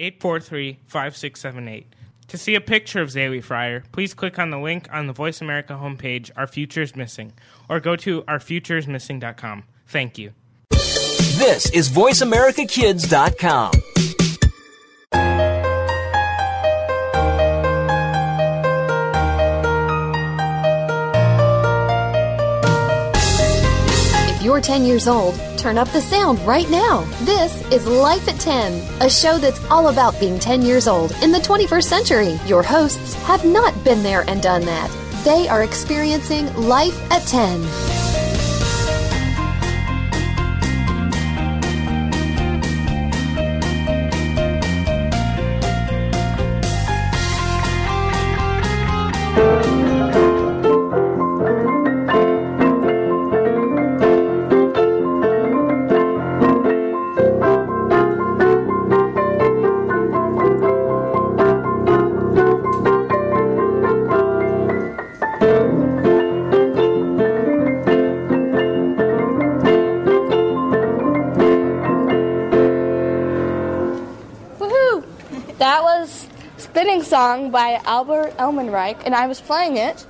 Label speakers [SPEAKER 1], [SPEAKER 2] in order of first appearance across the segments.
[SPEAKER 1] 843 5678. To see a picture of Zaylee Fryer, please click on the link on the Voice America homepage, Our Future is Missing, or go to ourfutureismissing.com. Thank you.
[SPEAKER 2] This is VoiceAmericaKids.com.
[SPEAKER 3] If you're 10 years old, turn up the sound right now. This is Life at 10, a show that's all about being 10 years old in the 21st century. Your hosts have not been there and done that. They are experiencing life at 10.
[SPEAKER 4] Song by Albert Ellmenreich, and I was playing it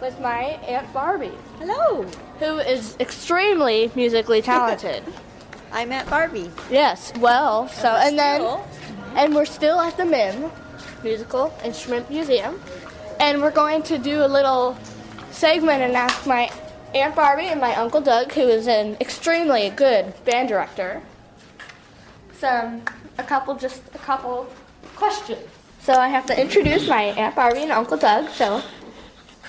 [SPEAKER 4] with my Aunt Barbie.
[SPEAKER 5] Hello,
[SPEAKER 4] Who is extremely musically talented.
[SPEAKER 5] I'm Aunt Barbie.
[SPEAKER 4] yes, well, so, and then, and we're still at the MIM, Musical Instrument Museum, and we're going to do a little segment and ask my Aunt Barbie and my Uncle Doug, who is an extremely good band director, some a couple just a couple questions. So I have to introduce my Aunt Barbie and Uncle Doug. So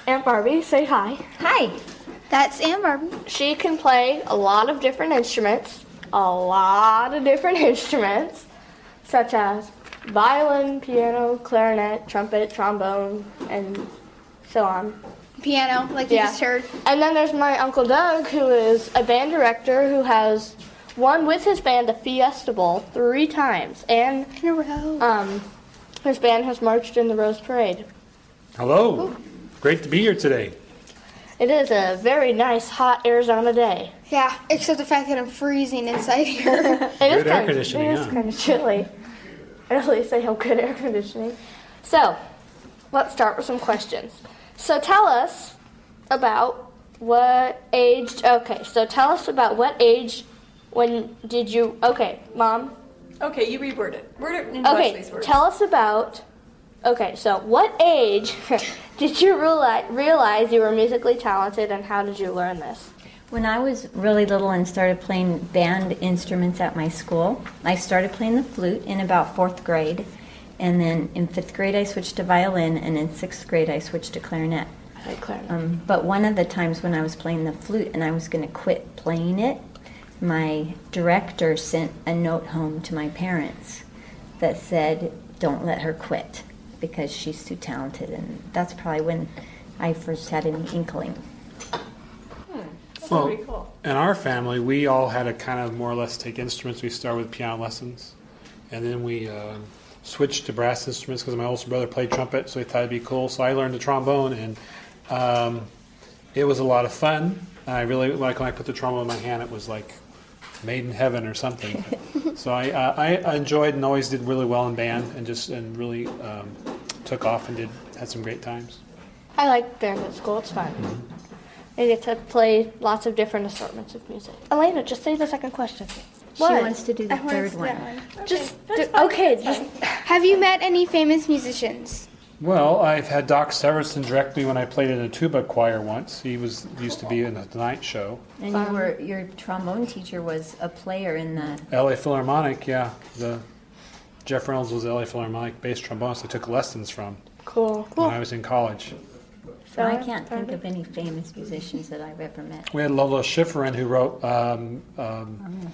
[SPEAKER 4] Aunt Barbie, say hi.
[SPEAKER 5] Hi, that's Aunt Barbie.
[SPEAKER 4] She can play a lot of different instruments, a lot of different instruments, such as violin, piano, clarinet, trumpet, trombone, and so on.
[SPEAKER 5] Piano, like you
[SPEAKER 4] Yeah.
[SPEAKER 5] just heard.
[SPEAKER 4] And then there's my Uncle Doug, who is a band director who has won with his band the Fiesta Bowl three times, and
[SPEAKER 5] In a row.
[SPEAKER 4] um, his band has marched in the Rose Parade.
[SPEAKER 6] Hello. Great to be here today.
[SPEAKER 4] It is a very nice, hot Arizona day.
[SPEAKER 5] yeah, except the fact that I'm freezing inside here.
[SPEAKER 4] It is
[SPEAKER 6] Good air
[SPEAKER 4] kind of,
[SPEAKER 6] conditioning,
[SPEAKER 4] It is
[SPEAKER 6] huh?
[SPEAKER 4] kind of chilly. At least I have good air conditioning. So, let's start with some questions. So, tell us about what age. Okay, so tell us about what age. When did you? Okay, mom.
[SPEAKER 7] Okay, you reword it. Word it in
[SPEAKER 4] Okay,
[SPEAKER 7] words.
[SPEAKER 4] tell us about. Okay, so what age did you realize, realize you were musically talented, and how did you learn this?
[SPEAKER 8] When I was really little and started playing band instruments at my school, I started playing the flute in about fourth grade. And then in fifth grade, I switched to violin, and in sixth grade, I switched to clarinet.
[SPEAKER 4] I like clarinet.
[SPEAKER 8] Um, but one of the times when I was playing the flute and I was going to quit playing it, my director sent a note home to my parents that said, Don't let her quit because she's too talented. And that's probably when I first had an inkling.
[SPEAKER 6] Well,
[SPEAKER 4] pretty cool.
[SPEAKER 6] in our family, we all had to kind of more or less take instruments. We started with piano lessons, and then we uh, switched to brass instruments because my older brother played trumpet, so he thought it'd be cool. So I learned the trombone, and um, it was a lot of fun. I really like when I put the trombone in my hand; it was like made in heaven or something. so I, uh, I enjoyed and always did really well in band, and just and really um, took off and did had some great times.
[SPEAKER 4] I like band at school. It's fun. I get to play lots of different assortments of music. Alaina, just say the second question.
[SPEAKER 8] She
[SPEAKER 4] What?
[SPEAKER 8] wants to do the
[SPEAKER 5] I
[SPEAKER 8] third
[SPEAKER 5] see
[SPEAKER 8] one.
[SPEAKER 5] that one.
[SPEAKER 4] Just do- okay. Just
[SPEAKER 5] Have you met any famous musicians?
[SPEAKER 6] Well, I've had Doc Severinsen direct me when I played in a tuba choir once. He was used to be in the Tonight Show.
[SPEAKER 8] And you were your trombone teacher was a player in the.
[SPEAKER 6] L.A. Philharmonic, yeah. The Jeff Reynolds was L.A. Philharmonic bass trombonist I took lessons from
[SPEAKER 4] cool.
[SPEAKER 6] when I was in college.
[SPEAKER 4] So,
[SPEAKER 8] I can't think of any famous musicians that I've ever met.
[SPEAKER 6] We had Lalo Schifrin who wrote um, um,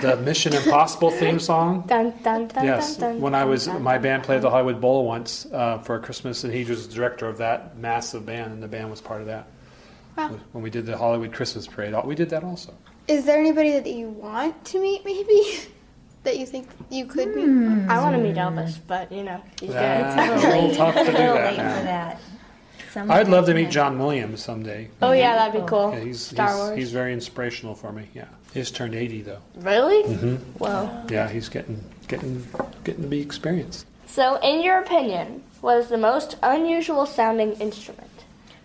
[SPEAKER 6] the Mission Impossible theme song.
[SPEAKER 4] Dun, dun, dun,
[SPEAKER 6] Yes,
[SPEAKER 4] dun, dun,
[SPEAKER 6] when I was
[SPEAKER 4] dun,
[SPEAKER 6] my band played at the Hollywood Bowl once uh, for Christmas, and he was the director of that massive band, and the band was part of that.
[SPEAKER 5] Wow.
[SPEAKER 6] When we did the Hollywood Christmas parade, we did that also.
[SPEAKER 5] Is there anybody that you want to meet, maybe? that you think you could meet?
[SPEAKER 4] I want to meet Elvis, but you know, he's
[SPEAKER 6] That's
[SPEAKER 4] dead.
[SPEAKER 6] a little tough to do
[SPEAKER 8] A little
[SPEAKER 6] that
[SPEAKER 8] late for
[SPEAKER 6] now.
[SPEAKER 8] that.
[SPEAKER 6] I'd love to meet John Williams someday.
[SPEAKER 4] Oh yeah, that'd be cool.
[SPEAKER 6] Yeah, he's,
[SPEAKER 4] Star
[SPEAKER 6] he's,
[SPEAKER 4] Wars.
[SPEAKER 6] he's very inspirational for me. Yeah, he's turned 80 though.
[SPEAKER 4] Really?
[SPEAKER 6] hmm
[SPEAKER 4] Whoa.
[SPEAKER 6] Yeah, he's getting getting getting to be experienced.
[SPEAKER 4] So, in your opinion, what is the most unusual sounding instrument?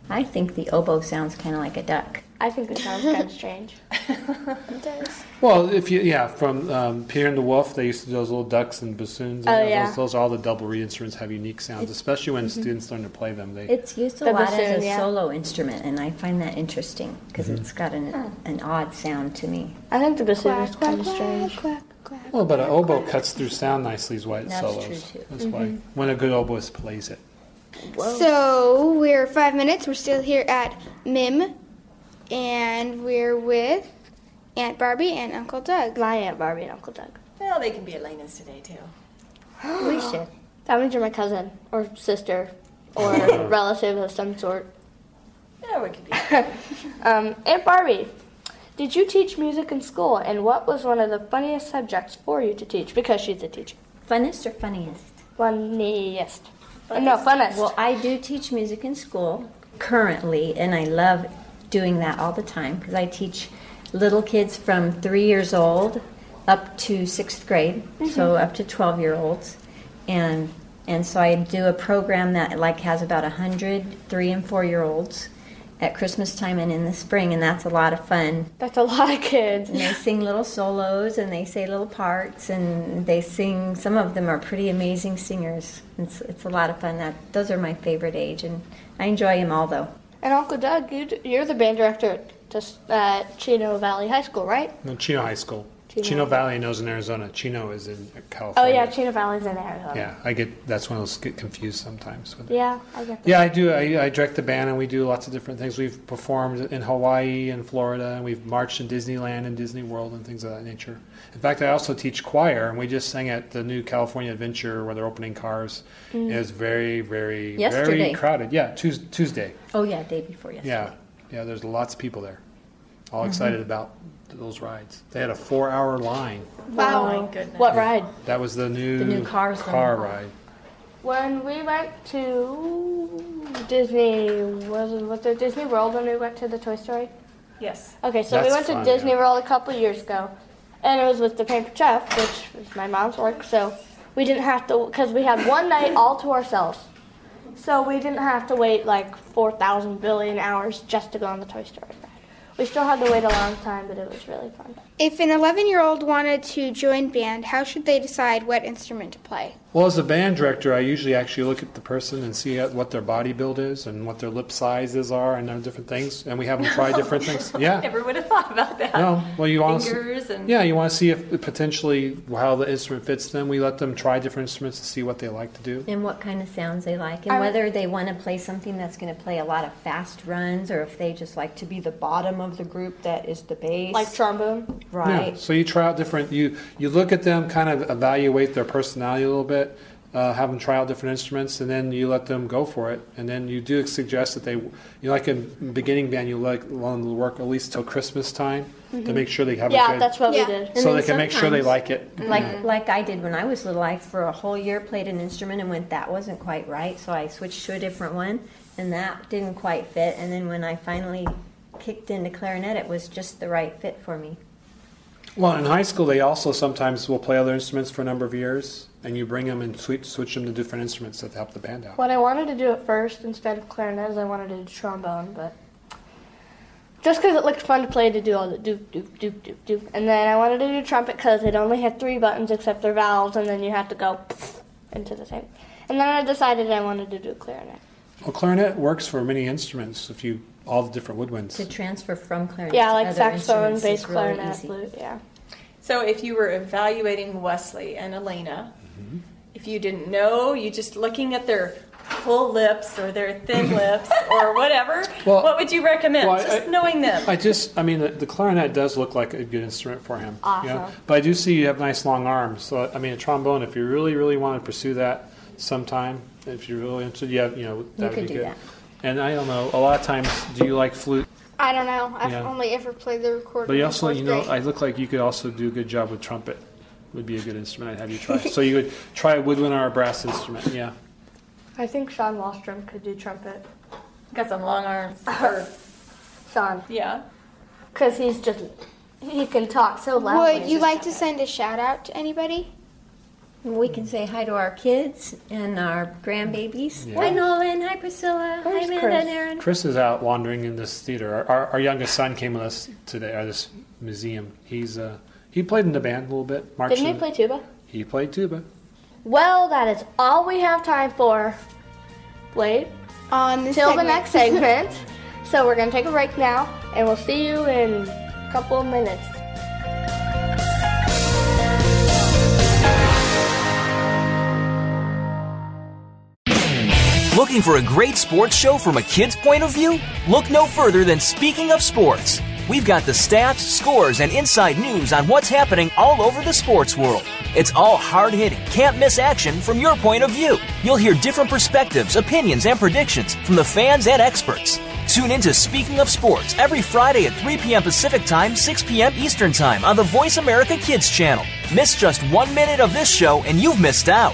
[SPEAKER 8] I think the oboe sounds kind of like a duck.
[SPEAKER 4] I think it sounds kind of strange.
[SPEAKER 5] It does.
[SPEAKER 6] Well, if you yeah, from um, Peter and the Wolf, they used to do those little ducks and bassoons.
[SPEAKER 4] Oh,
[SPEAKER 6] and
[SPEAKER 4] yeah.
[SPEAKER 6] those, those are all the double reed instruments have unique sounds, especially when students learn to play them. They
[SPEAKER 8] It's used a
[SPEAKER 4] The
[SPEAKER 8] lot
[SPEAKER 4] bassoon,
[SPEAKER 8] as a
[SPEAKER 4] yeah.
[SPEAKER 8] solo instrument, and I find that interesting because
[SPEAKER 6] Mm-hmm.
[SPEAKER 8] it's got an, an odd sound to me.
[SPEAKER 4] I think the bassoon is
[SPEAKER 5] Quack,
[SPEAKER 4] kind of strange.
[SPEAKER 5] quack, quack, quack.
[SPEAKER 6] well, but an oboe cuts through sound nicely as white
[SPEAKER 8] That's
[SPEAKER 6] solos.
[SPEAKER 8] true, too.
[SPEAKER 6] That's why when a good oboist plays it.
[SPEAKER 5] So we're five minutes. We're still here at MIM, and we're with Aunt Barbie and Uncle Doug.
[SPEAKER 4] My Aunt Barbie and Uncle Doug.
[SPEAKER 7] Well, they can be Alaina's today too.
[SPEAKER 8] We should.
[SPEAKER 4] That means you're my cousin, or sister, or relative of some sort.
[SPEAKER 7] Yeah, we could be.
[SPEAKER 4] Um, Aunt Barbie, did you teach music in school, and what was one of the funniest subjects for you to teach? Because she's a teacher.
[SPEAKER 8] Funnest or funniest?
[SPEAKER 4] Funniest. Uh, No, funnest.
[SPEAKER 8] Well, I do teach music in school currently, and I love doing that all the time because I teach little kids from three years old up to sixth grade, so mm-hmm. up to 12 year olds. And, and so I do a program that like has about 100 three and four year olds at Christmas time and in the spring, and that's a lot of fun.
[SPEAKER 4] That's a lot of kids.
[SPEAKER 8] And they sing little solos and they say little parts and they sing. Some of them are pretty amazing singers. It's, it's a lot of fun. That those are my favorite age, and I enjoy them all though.
[SPEAKER 4] And Uncle Doug, you, you're the band director at just, uh, Chino Valley High School, right?
[SPEAKER 6] No, Chino High School.
[SPEAKER 4] Chino.
[SPEAKER 6] Chino, Valley knows in Arizona. Chino is in California.
[SPEAKER 4] Oh yeah, Chino Valley's in Arizona.
[SPEAKER 6] Yeah, I get that's when I get confused sometimes. With
[SPEAKER 4] Yeah, I get that.
[SPEAKER 6] Yeah, I do. I, I direct the band, and we do lots of different things. We've performed in Hawaii and Florida, and we've marched in Disneyland and Disney World and things of that nature. In fact, I also teach choir, and we just sang at the new California Adventure where they're opening cars. Mm. It was very, very,
[SPEAKER 8] Yesterday.
[SPEAKER 6] very crowded. Yeah, Tuesday.
[SPEAKER 8] Oh yeah, day before yesterday.
[SPEAKER 6] Yeah, yeah. There's lots of people there, all mm-hmm. excited about those rides. They had a four-hour line.
[SPEAKER 5] Wow.
[SPEAKER 7] Oh my goodness.
[SPEAKER 4] What ride?
[SPEAKER 6] That was the new,
[SPEAKER 8] The new cars
[SPEAKER 6] car
[SPEAKER 8] going.
[SPEAKER 6] ride.
[SPEAKER 4] When we went to Disney, was it, was it Disney World when we went to the Toy Story?
[SPEAKER 7] Yes.
[SPEAKER 4] Okay, so we
[SPEAKER 6] That's
[SPEAKER 4] went to
[SPEAKER 6] fun,
[SPEAKER 4] Disney
[SPEAKER 6] yeah.
[SPEAKER 4] World a couple years ago, and it was with the Pampered Chef, which was my mom's work. So we didn't have to because we had one night all to ourselves. So we didn't have to wait like four thousand billion hours just to go on the Toy Story ride. We still had to wait a long time, but it was really fun.
[SPEAKER 5] If an 11 year old wanted to join band, how should they decide what instrument to play?
[SPEAKER 6] Well, as a band director, I usually actually look at the person and see what their body build is and what their lip sizes are and other different things, and we have them try different things. Yeah.
[SPEAKER 7] Never would have thought about that.
[SPEAKER 6] No, well, you want to.
[SPEAKER 7] Fingers and
[SPEAKER 6] Yeah, you want to see if potentially how the instrument fits them. We let them try different instruments to see what they like to do.
[SPEAKER 8] And what kind of sounds they like, and
[SPEAKER 4] I-
[SPEAKER 8] whether they want to play something that's going to play a lot of fast runs, or if they just like to be the bottom of the group that is the bass.
[SPEAKER 4] Like trombone.
[SPEAKER 8] right.
[SPEAKER 6] Yeah, so you try out different. You you look at them, kind of evaluate their personality a little bit. Uh, have them try out different instruments, and then you let them go for it. And then you do suggest that they, you know, like in beginning band, you like want them work at least till Christmas time to make sure they have a
[SPEAKER 4] Yeah,
[SPEAKER 6] good,
[SPEAKER 4] that's what
[SPEAKER 5] Yeah.
[SPEAKER 4] we did.
[SPEAKER 6] So they can make sure they like it.
[SPEAKER 8] Like like I did when I was little, I for a whole year played an instrument and went that wasn't quite right, so I switched to a different one, and that didn't quite fit. And then when I finally kicked into clarinet, it was just the right fit for me.
[SPEAKER 6] Well, in high school, they also sometimes will play other instruments for a number of years, and you bring them and switch, switch them to different instruments that help the band out.
[SPEAKER 4] What I wanted to do at first instead of clarinet is I wanted to do trombone, but just because it looked fun to play to do all the doop doop doop doop doop, and then I wanted to do trumpet because it only had three buttons except their valves, and then you have to go into the same. And then I decided I wanted to do clarinet.
[SPEAKER 6] Well, clarinet works for many instruments. If you all the different woodwinds.
[SPEAKER 8] To transfer from clarinet
[SPEAKER 4] Yeah,
[SPEAKER 8] to
[SPEAKER 4] like
[SPEAKER 8] other
[SPEAKER 4] saxophone,
[SPEAKER 8] instruments
[SPEAKER 4] bass
[SPEAKER 8] is really
[SPEAKER 4] clarinet,
[SPEAKER 8] easy.
[SPEAKER 4] flute. Yeah.
[SPEAKER 7] So if you were evaluating Wesley and Alaina,
[SPEAKER 6] Mm-hmm.
[SPEAKER 7] if you didn't know, you just looking at their full lips or their thin lips or whatever,
[SPEAKER 6] Well-
[SPEAKER 7] what would you recommend?
[SPEAKER 6] well, I-
[SPEAKER 7] Just
[SPEAKER 6] I-
[SPEAKER 7] knowing them.
[SPEAKER 6] I just, I mean, the, the clarinet does look like a good instrument for him. you know?
[SPEAKER 4] Awesome.
[SPEAKER 6] But I do see you have nice long arms. So, I mean, a trombone, if you really, really want to pursue that sometime, if you're really interested, you have, you know, that would
[SPEAKER 8] could
[SPEAKER 6] be
[SPEAKER 8] do
[SPEAKER 6] good.
[SPEAKER 8] that.
[SPEAKER 6] And I don't know, a lot of times, do you like flute?
[SPEAKER 5] I don't know. I've
[SPEAKER 6] Yeah.
[SPEAKER 5] only ever played the recorder.
[SPEAKER 6] But you
[SPEAKER 5] in
[SPEAKER 6] also,
[SPEAKER 5] fourth
[SPEAKER 6] you know,
[SPEAKER 5] grade.
[SPEAKER 6] I look like you could also do a good job with trumpet. Would be a good instrument. I'd have you try. so you would try a woodwind or a brass instrument. Yeah.
[SPEAKER 4] I think Sean Wallstrom could do trumpet.
[SPEAKER 7] Got some long arms. Or,
[SPEAKER 4] Sean,
[SPEAKER 7] yeah.
[SPEAKER 4] because he's just he can talk so loudly.
[SPEAKER 5] Would you like to send a shout out to anybody?
[SPEAKER 8] We can say hi to our kids and our grandbabies.
[SPEAKER 6] Yeah.
[SPEAKER 8] Hi, Nolan. Hi, Priscilla.
[SPEAKER 4] Where's
[SPEAKER 8] hi, Amanda
[SPEAKER 4] Chris?
[SPEAKER 8] and Aaron.
[SPEAKER 6] Chris is out wandering in this theater. Our, our, our youngest son came with us today, at this museum. He's uh, he played in the band a little bit. Marched
[SPEAKER 4] Didn't he play tuba?
[SPEAKER 6] He played tuba.
[SPEAKER 4] Well, that is all we have time for. Wait
[SPEAKER 5] On this
[SPEAKER 4] till the next segment. so we're gonna take a break now, and we'll see you in a couple of minutes.
[SPEAKER 2] Looking for a great sports show from a kid's point of view? Look no further than Speaking of Sports. We've got the stats, scores, and inside news on what's happening all over the sports world. It's all hard hitting, can't miss action from your point of view. You'll hear different perspectives, opinions, and predictions from the fans and experts. Tune into Speaking of Sports every Friday at 3 p.m. Pacific Time, 6 p.m. Eastern Time on the Voice America Kids channel. Miss just one minute of this show and you've missed out.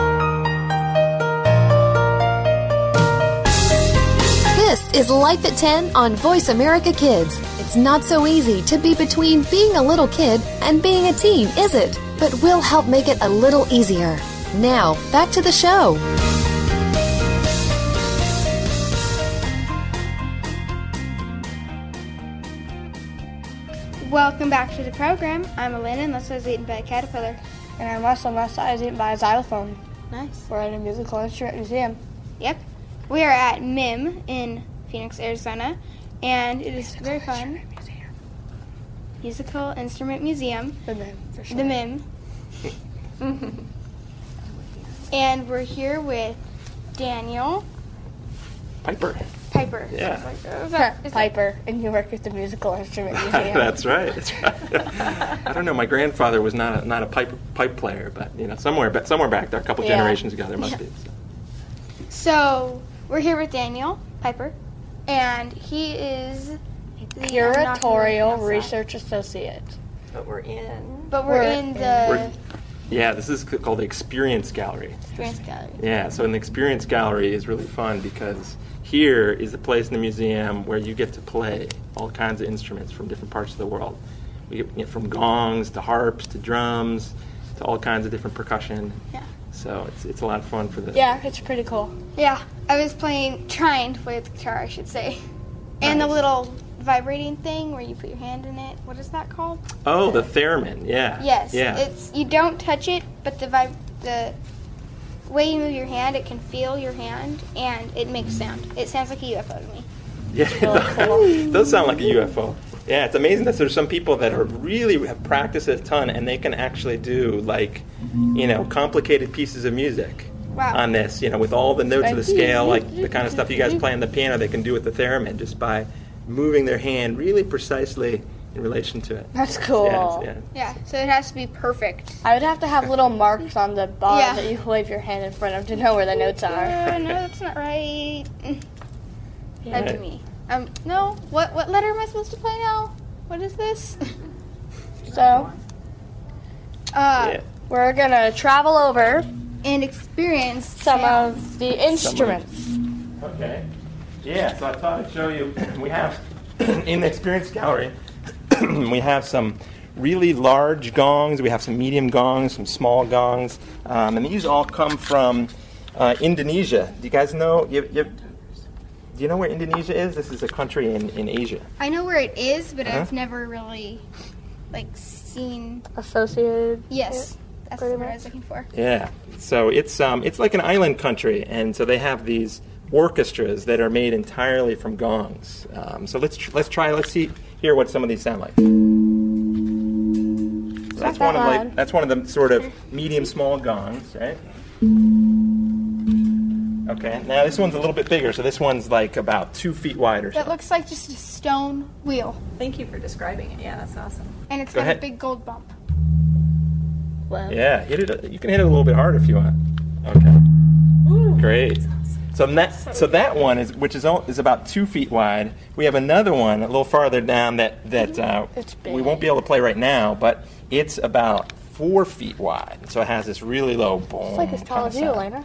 [SPEAKER 3] This is Life at 10 on Voice America Kids. It's not so easy to be between being a little kid and being a teen, is it? But we'll help make it a little easier. Now, back to the show.
[SPEAKER 5] Welcome back to the program. I'm Alaina, and this was eaten by a caterpillar.
[SPEAKER 4] And I'm Russell. My side is eaten by a xylophone.
[SPEAKER 5] Nice.
[SPEAKER 4] We're at a musical instrument museum.
[SPEAKER 5] Yep. We are at MIM in Phoenix, Arizona, and it is very fun. Musical Instrument Museum,
[SPEAKER 4] The MIM, for sure.
[SPEAKER 5] the MIM. and we're here with Daniel
[SPEAKER 9] Piper.
[SPEAKER 5] Piper.
[SPEAKER 9] Yeah.
[SPEAKER 5] Is that- is that-
[SPEAKER 4] Piper, and you work at the musical instrument museum.
[SPEAKER 9] That's right. That's right. I don't know. My grandfather was not a, not a pipe pipe player, but you know, somewhere ba- somewhere back there, a couple
[SPEAKER 4] Yeah.
[SPEAKER 9] generations ago, there must be.
[SPEAKER 5] So we're here with Daniel Piper, and he is the
[SPEAKER 4] Curatorial Research Associate.
[SPEAKER 8] But we're in.
[SPEAKER 5] But we're,
[SPEAKER 4] We're
[SPEAKER 5] in the
[SPEAKER 9] We're- Yeah, this is called the Experience Gallery.
[SPEAKER 5] experience gallery.
[SPEAKER 9] Yeah, so an experience gallery is really fun because here is the place in the museum where you get to play all kinds of instruments from different parts of the world. We get you know, from gongs to harps to drums to all kinds of different percussion.
[SPEAKER 5] Yeah.
[SPEAKER 9] So it's, it's a lot of fun for the
[SPEAKER 4] Yeah, it's pretty cool.
[SPEAKER 5] Yeah, I was playing, trying to play the guitar, I should say. And the little vibrating thing where you put your hand in it. What is that called?
[SPEAKER 9] Oh, the theremin, yeah.
[SPEAKER 5] Yes.
[SPEAKER 9] Yeah.
[SPEAKER 5] It's you don't touch it, but the vib- the way you move your hand, it can feel your hand and it makes sound. It sounds like a UFO to me.
[SPEAKER 9] Yeah, it does sound like a UFO. Yeah, it's amazing that there's some people that are really have practiced a ton and they can actually do like, you know, complicated pieces of music
[SPEAKER 5] Wow.
[SPEAKER 9] on this. You know, with all the notes of the scale, like the kind of stuff you guys play on the piano, they can do with the theremin just by moving their hand really precisely in relation to it.
[SPEAKER 4] That's cool.
[SPEAKER 9] Yeah, yeah.
[SPEAKER 5] Yeah, so it has to be perfect.
[SPEAKER 4] I would have to have little marks on the bar
[SPEAKER 5] Yeah.
[SPEAKER 4] that you wave your hand in front of to know where the notes are.
[SPEAKER 5] Oh, no, that's not right. That'd
[SPEAKER 9] Right.
[SPEAKER 5] be me. Um, no. What what letter am I supposed to play now? What is this?
[SPEAKER 4] So
[SPEAKER 5] Uh,
[SPEAKER 9] Yeah.
[SPEAKER 4] we're gonna travel over
[SPEAKER 5] and experience
[SPEAKER 4] some
[SPEAKER 5] sound.
[SPEAKER 4] of the instruments.
[SPEAKER 9] Okay. Yeah, so I thought I'd show you. We have in the experience gallery, we have some really large gongs. We have some medium gongs, some small gongs, um, and these all come from uh, Indonesia. Do you guys know? You, you, do you know where Indonesia is? This is a country in, in Asia.
[SPEAKER 5] I know where it is, but
[SPEAKER 9] Uh-huh.
[SPEAKER 5] I've never really like seen.
[SPEAKER 4] Associated.
[SPEAKER 5] Yes, that's what I was looking for.
[SPEAKER 9] Yeah. So it's um, it's like an island country, and so they have these orchestras that are made entirely from gongs. Um, so let's tr- let's try. Let's see hear what some of these sound like. So that's
[SPEAKER 4] Not
[SPEAKER 9] one
[SPEAKER 4] that
[SPEAKER 9] of like that's one of the sort of medium small gongs, right? Okay. Now this one's a little bit bigger, so this one's like about two feet wide or so.
[SPEAKER 5] That looks like just a stone wheel,
[SPEAKER 7] Thank you for describing it. Yeah, that's awesome.
[SPEAKER 5] and it's
[SPEAKER 9] Go
[SPEAKER 5] got
[SPEAKER 9] ahead.
[SPEAKER 5] a big gold bump.
[SPEAKER 9] Yeah, hit it. You can hit it a little bit harder if you want. Okay. Ooh, Great. So that so that one is which is is about two feet wide. We have another one a little farther down that that uh, we won't be able to play right now, but it's about four feet wide. So it has this really low boom.
[SPEAKER 4] It's like as tall as you, Alaina.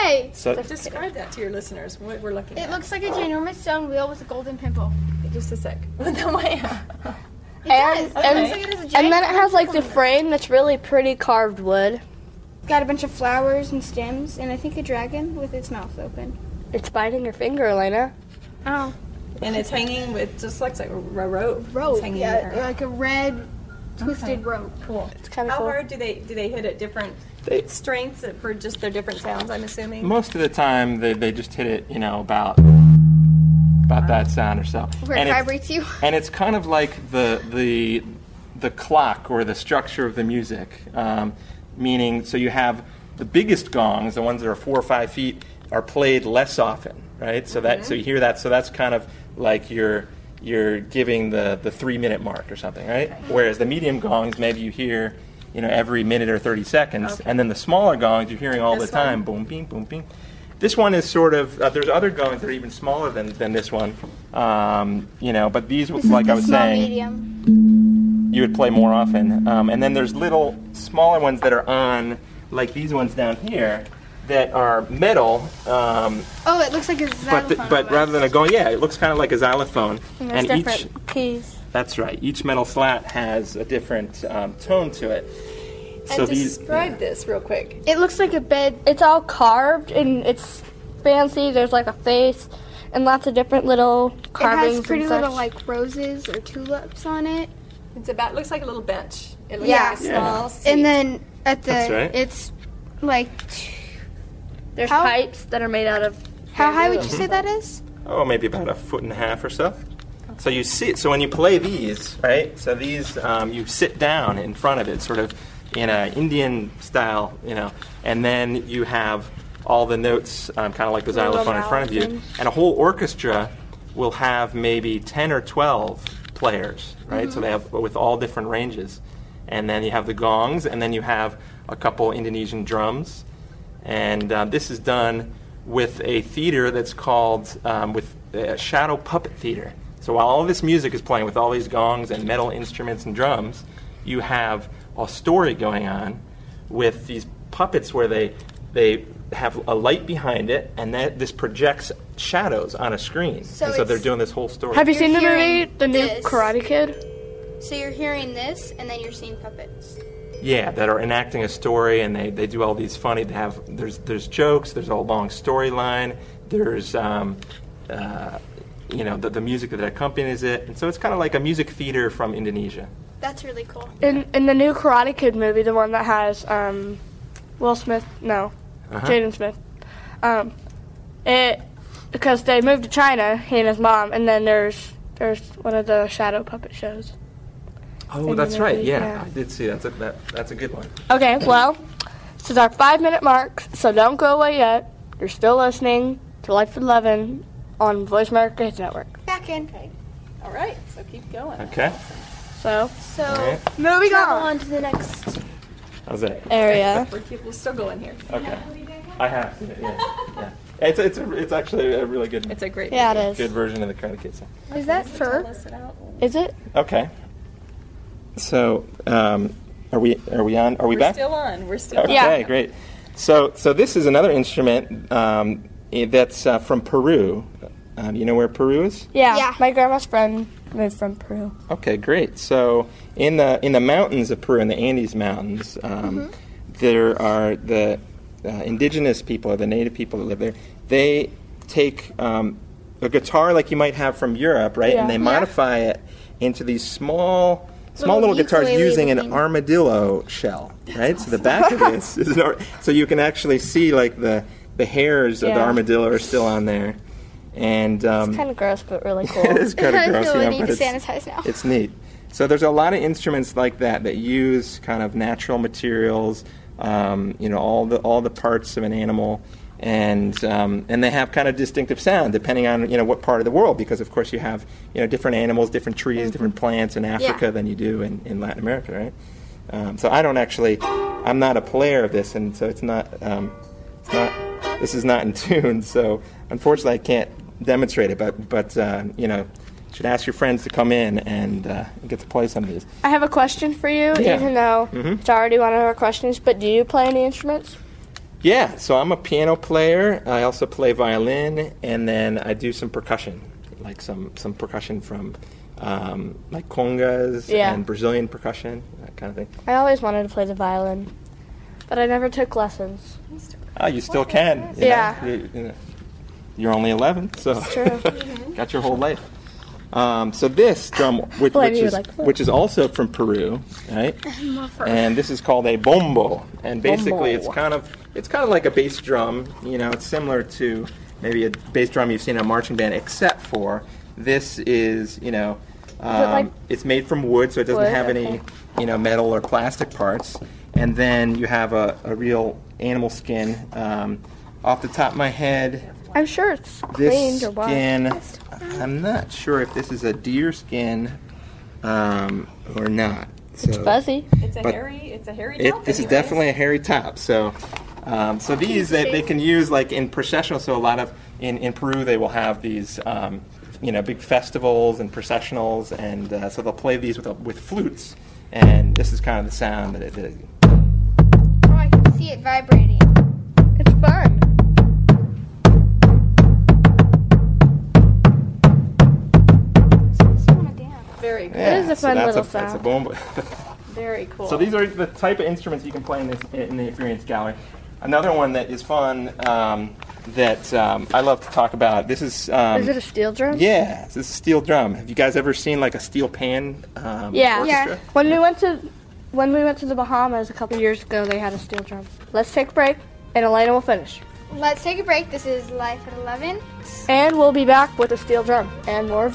[SPEAKER 5] Hey,
[SPEAKER 9] So
[SPEAKER 7] Describe that to your listeners. What we're looking
[SPEAKER 5] it
[SPEAKER 7] at.
[SPEAKER 5] looks like a ginormous stone wheel with a golden pimple.
[SPEAKER 7] just a sec. No way.
[SPEAKER 5] It
[SPEAKER 4] And-
[SPEAKER 5] does.
[SPEAKER 4] and-
[SPEAKER 5] like it has a
[SPEAKER 4] And then it has like the
[SPEAKER 5] pimple in it.
[SPEAKER 4] frame that's really pretty carved wood.
[SPEAKER 5] Got a bunch of flowers and stems, and I think a dragon with its mouth open.
[SPEAKER 4] It's biting your finger, Alaina.
[SPEAKER 5] Oh,
[SPEAKER 7] And it's hanging with just looks like a rope.
[SPEAKER 5] rope.
[SPEAKER 7] It's hanging
[SPEAKER 5] Yeah,
[SPEAKER 7] there.
[SPEAKER 5] like a red twisted
[SPEAKER 7] Okay.
[SPEAKER 5] rope.
[SPEAKER 7] Cool.
[SPEAKER 4] It's kind of
[SPEAKER 7] How
[SPEAKER 4] cool.
[SPEAKER 7] hard do they do they hit at different
[SPEAKER 9] They-
[SPEAKER 7] strengths for just their different sounds? I'm assuming.
[SPEAKER 9] most of the time they, they just hit it, you know, about about that sound or so.
[SPEAKER 5] Where it
[SPEAKER 9] And it's-
[SPEAKER 5] vibrates you.
[SPEAKER 9] and it's kind of like the the the clock or the structure of the music, um, meaning so you have the biggest gongs, the ones that are four or five feet, are played less often, right? So that so you hear that, so that's kind of like you're you're giving the the three minute mark or something, right? Whereas the medium gongs, maybe you hear. You know, every minute or 30 seconds. And then the smaller gongs, you're hearing all
[SPEAKER 7] This
[SPEAKER 9] the time.
[SPEAKER 7] one?
[SPEAKER 9] Boom, bing, boom, bing. This one is sort of, uh, there's other gongs that are even smaller than, than this one. Um, you know, but these,
[SPEAKER 5] This
[SPEAKER 9] like I was saying,
[SPEAKER 5] medium.
[SPEAKER 9] you would play more often. Um, and then there's little smaller ones that are on, like these ones down here, that are metal. Um,
[SPEAKER 5] Oh, it looks like a
[SPEAKER 9] but
[SPEAKER 5] xylophone.
[SPEAKER 9] the, but rather than a gong, yeah, it looks kind of like a xylophone.
[SPEAKER 4] And there's
[SPEAKER 9] and
[SPEAKER 4] different
[SPEAKER 9] each,
[SPEAKER 4] keys.
[SPEAKER 9] that's right, each metal slat has a different um, tone to it. So
[SPEAKER 7] and
[SPEAKER 9] these,
[SPEAKER 7] describe this real quick.
[SPEAKER 4] It looks like a bed. It's all carved and it's fancy. There's like a face and lots of different little carvings.
[SPEAKER 5] it has pretty
[SPEAKER 4] and such.
[SPEAKER 5] little like roses or tulips on it.
[SPEAKER 7] It's about looks like a little bench. It looks
[SPEAKER 5] Yeah.
[SPEAKER 7] like a small seat.
[SPEAKER 5] And then at the
[SPEAKER 9] That's right.
[SPEAKER 5] it's like
[SPEAKER 4] There's
[SPEAKER 5] how-
[SPEAKER 4] pipes that are made out of.
[SPEAKER 5] how high would you
[SPEAKER 9] Mm-hmm.
[SPEAKER 5] say that is?
[SPEAKER 9] oh, maybe about a foot and a half or so. So you sit. so when you play these, right? So these, um, you sit down in front of it, sort of in a Indian style, you know, and then you have all the notes, um, kind of like the
[SPEAKER 4] Little
[SPEAKER 9] xylophone in front of you,
[SPEAKER 4] mountains.
[SPEAKER 9] and a whole orchestra will have maybe ten or twelve players, right? So they have with all different ranges, and then you have the gongs, and then you have a couple Indonesian drums, and uh, this is done with a theater that's called um, with uh, shadow puppet theater. So while all this music is playing with all these gongs and metal instruments and drums, you have a story going on with these puppets where they they have a light behind it, and that this projects shadows on a screen.
[SPEAKER 5] So
[SPEAKER 9] and so they're doing this whole story.
[SPEAKER 4] Have you
[SPEAKER 5] You're
[SPEAKER 4] seen the movie
[SPEAKER 5] hearing
[SPEAKER 4] The New
[SPEAKER 5] this.
[SPEAKER 4] Karate Kid?
[SPEAKER 5] So you're hearing this, and then you're seeing puppets.
[SPEAKER 9] Yeah, that are enacting a story, and they, they do all these funny. They have there's there's jokes. There's a long storyline. There's um, uh, you know the, the music that accompanies it, and so it's kind of like a music theater from Indonesia.
[SPEAKER 5] That's really cool.
[SPEAKER 4] In in the new Karate Kid movie, the one that has um, Will Smith, no,
[SPEAKER 9] Uh-huh.
[SPEAKER 4] Jaden Smith, um, it because they moved to China, he and his mom, and then there's there's one of the shadow puppet shows.
[SPEAKER 9] Oh, that's right. Yeah,
[SPEAKER 4] yeah.
[SPEAKER 9] I did see that. That's a, that, that's a good one.
[SPEAKER 4] Okay, well, this is our five minute mark, so don't go away yet. You're still listening to Life at 11 on Voice America Kids Network.
[SPEAKER 5] Back in. Okay.
[SPEAKER 7] All right, so keep going.
[SPEAKER 9] Okay.
[SPEAKER 4] So,
[SPEAKER 5] So
[SPEAKER 9] All right.
[SPEAKER 4] moving on.
[SPEAKER 5] on to the next.
[SPEAKER 9] How's that?
[SPEAKER 4] Area.
[SPEAKER 7] We're, keep, we're still going here.
[SPEAKER 9] Okay. I have seen. Yeah. yeah. It's it's a, it's actually a really good
[SPEAKER 7] It's a great.
[SPEAKER 4] Yeah,
[SPEAKER 7] movie.
[SPEAKER 4] it is.
[SPEAKER 9] good version of the Karate Kid song.
[SPEAKER 5] Is that fur?
[SPEAKER 7] List it out.
[SPEAKER 4] Is it?
[SPEAKER 9] Okay. So, um, are we are we on? Are we
[SPEAKER 7] We're
[SPEAKER 9] back?
[SPEAKER 7] still on. We're still
[SPEAKER 9] Okay,
[SPEAKER 7] on.
[SPEAKER 4] Yeah.
[SPEAKER 9] great. So, so this is another instrument um, that's uh, from Peru. Uh, do you know where Peru is?
[SPEAKER 4] Yeah.
[SPEAKER 5] Yeah.
[SPEAKER 4] My grandma's friend moved from Peru.
[SPEAKER 9] Okay, great. So, in the in the mountains of Peru, in the Andes Mountains, um, there are the uh, indigenous people or the native people that live there, they take um, a guitar like you might have from Europe, right, Yeah. and
[SPEAKER 4] Yeah.
[SPEAKER 9] they
[SPEAKER 4] Yeah.
[SPEAKER 9] modify it into these small. Small
[SPEAKER 5] Little
[SPEAKER 9] little, guitars using an armadillo shell, right? So the back of this is an ar- so you can actually see like the the hairs of the armadillo are still on there, and um,
[SPEAKER 4] Kind of gross, but really cool.
[SPEAKER 9] it is kind of gross,
[SPEAKER 5] feel
[SPEAKER 9] you know,
[SPEAKER 5] need
[SPEAKER 9] but
[SPEAKER 5] to
[SPEAKER 9] it's,
[SPEAKER 5] sanitize now.
[SPEAKER 9] it's neat. So there's a lot of instruments like that that use kind of natural materials, um, you know, all the all the parts of an animal, and um, and they have kind of distinctive sound depending on you know what part of the world, because of course you have you know different animals, different trees, different plants in Africa than you do in, in Latin America, right? Um, so I don't actually, I'm not a player of this, and so it's not, um, it's not, this is not in tune. So unfortunately, I can't demonstrate it. But but uh, you know, you should ask your friends to come in and uh, get to play some of these.
[SPEAKER 4] I have a question for you,
[SPEAKER 9] Yeah.
[SPEAKER 4] even though
[SPEAKER 9] Mhm.
[SPEAKER 4] it's already one of our questions. But do you play any instruments?
[SPEAKER 9] Yeah, so I'm a piano player. I also play violin, and then I do some percussion, like some some percussion from um, like congas
[SPEAKER 4] Yeah.
[SPEAKER 9] and Brazilian percussion, that kind of thing.
[SPEAKER 4] I always wanted to play the violin, but I never took lessons.
[SPEAKER 9] Oh, you still can. you.
[SPEAKER 4] Yeah.
[SPEAKER 9] You- know. You're only 11, so
[SPEAKER 4] true.
[SPEAKER 9] got your whole life. Um, so this drum, which, which is
[SPEAKER 4] like
[SPEAKER 9] which is also from Peru, right? and this is called a bombo, and basically it's kind of it's kind of like a bass drum. You know, it's similar to maybe a bass drum you've seen in a marching band, except for this is you know. Um,
[SPEAKER 4] like-
[SPEAKER 9] it's made from wood, so it doesn't
[SPEAKER 4] Wood,
[SPEAKER 9] have any,
[SPEAKER 4] okay.
[SPEAKER 9] you know, metal or plastic parts. And then you have a, a real animal skin. Um, off the top of my head,
[SPEAKER 4] I'm sure it's
[SPEAKER 9] this
[SPEAKER 4] cleaned or what.
[SPEAKER 9] skin, I'm not sure if this is a deer skin um, or not. So
[SPEAKER 4] It's fuzzy.
[SPEAKER 7] It's a
[SPEAKER 9] But
[SPEAKER 7] hairy. It's a hairy.
[SPEAKER 9] it,
[SPEAKER 7] top
[SPEAKER 9] this is
[SPEAKER 7] anyways.
[SPEAKER 9] definitely a hairy top. So, um, so these they, they can use like in processional. So a lot of in, in Peru they will have these, um, you know, big festivals and processionals, and uh, so they'll play these with with flutes. And this is kind of the sound that it. That it
[SPEAKER 5] Oh, I can see it vibrating.
[SPEAKER 4] It's fun.
[SPEAKER 7] Very good.
[SPEAKER 4] It is a fun
[SPEAKER 9] that's
[SPEAKER 4] little
[SPEAKER 9] a, That's a
[SPEAKER 4] sound.
[SPEAKER 9] bomba.
[SPEAKER 7] Very cool.
[SPEAKER 9] So these are the type of instruments you can play in, this, in the experience gallery. Another one that is fun um, that um, I love to talk about. This is. Um,
[SPEAKER 4] Is it a steel drum?
[SPEAKER 9] Yeah, this is a steel drum. Have you guys ever seen like a steel pan? Um,
[SPEAKER 4] Yeah.
[SPEAKER 9] orchestra?
[SPEAKER 4] When we went to when we went to the Bahamas a couple years ago, they had a steel drum. Let's take a break, and Alaina will finish.
[SPEAKER 5] Let's take a break. This is Life at 11.
[SPEAKER 4] And we'll be back with a steel drum and more of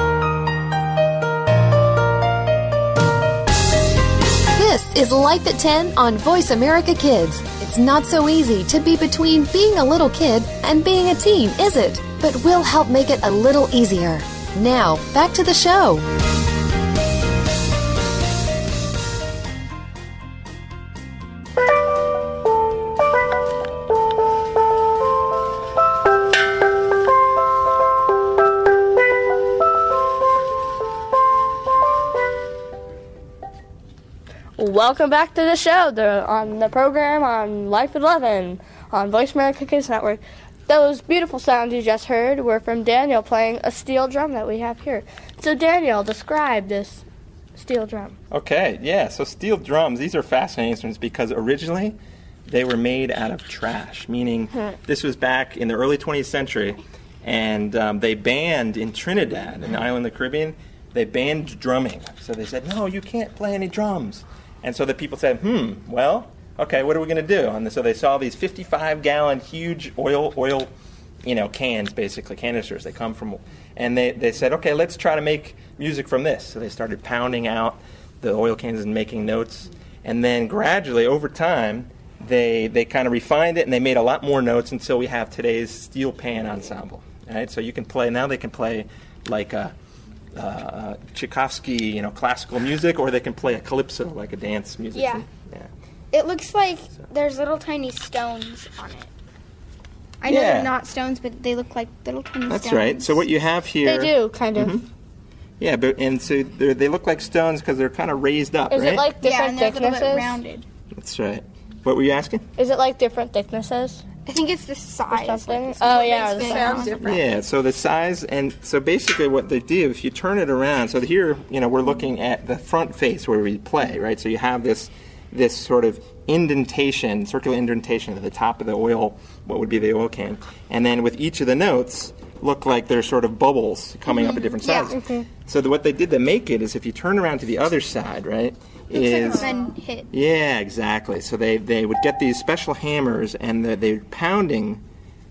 [SPEAKER 3] This is Life at 10 on Voice America Kids. It's not so easy to be between being a little kid and being a teen, is it? But we'll help make it a little easier. Now, back to the show.
[SPEAKER 4] Welcome back to the show. The, on the program on Life at 11 on Voice America Kids Network. Those beautiful sounds you just heard were from Daniel playing a steel drum that we have here. So, Daniel, describe this steel drum.
[SPEAKER 9] Okay, yeah. So steel drums, these are fascinating instruments because originally they were made out of trash, meaning this was back in the early 20th century, and um, they banned in Trinidad, an island in the Caribbean, they banned drumming. So they said, no, you can't play any drums. And so the people said, hmm, well, okay, what are we going to do? And so they saw these 55 gallon huge oil oil, you know, cans basically canisters. They come from, and they they said, okay, let's try to make music from this. So they started pounding out the oil cans and making notes, and then gradually over time. They, they kind of refined it and they made a lot more notes until we have today's steel pan ensemble. Right? So you can play now. They can play like a, uh, Tchaikovsky, you know, classical music, or they can play a calypso, like a dance music.
[SPEAKER 5] Yeah.
[SPEAKER 9] yeah.
[SPEAKER 5] It looks like there's little tiny stones on it. I know
[SPEAKER 9] Yeah.
[SPEAKER 5] they're not stones, but they look like little tiny
[SPEAKER 9] That's
[SPEAKER 5] stones.
[SPEAKER 9] right. So what you have here?
[SPEAKER 4] They do, kind of.
[SPEAKER 9] Mhm. Yeah, but and so they're- look like stones because they're kind of raised up,
[SPEAKER 4] Is
[SPEAKER 9] right?
[SPEAKER 4] it like
[SPEAKER 5] Yeah,
[SPEAKER 4] different
[SPEAKER 5] and they're a little bit rounded.
[SPEAKER 9] That's right. What were you asking?
[SPEAKER 4] Is it like different thicknesses?
[SPEAKER 5] I think it's the size.
[SPEAKER 4] something?
[SPEAKER 5] Like,
[SPEAKER 4] Oh, yeah, the
[SPEAKER 5] it
[SPEAKER 4] sound
[SPEAKER 5] sound
[SPEAKER 4] different.
[SPEAKER 9] Yeah, so the size and so basically what they do if you turn it around. So here, you know, we're looking at the front face where we play, right? So you have this this sort of indentation, circular indentation at the top of the oil, what would be the oil can, and then with each of the notes look like they're sort of bubbles coming up at different sizes.
[SPEAKER 5] Yeah.
[SPEAKER 9] sizes.
[SPEAKER 5] Mhm.
[SPEAKER 9] So the, what they did to make it is if you turn around to the other side, right,
[SPEAKER 5] Like
[SPEAKER 9] is
[SPEAKER 5] hit.
[SPEAKER 9] yeah, exactly. So they, they would get these special hammers and the, they're pounding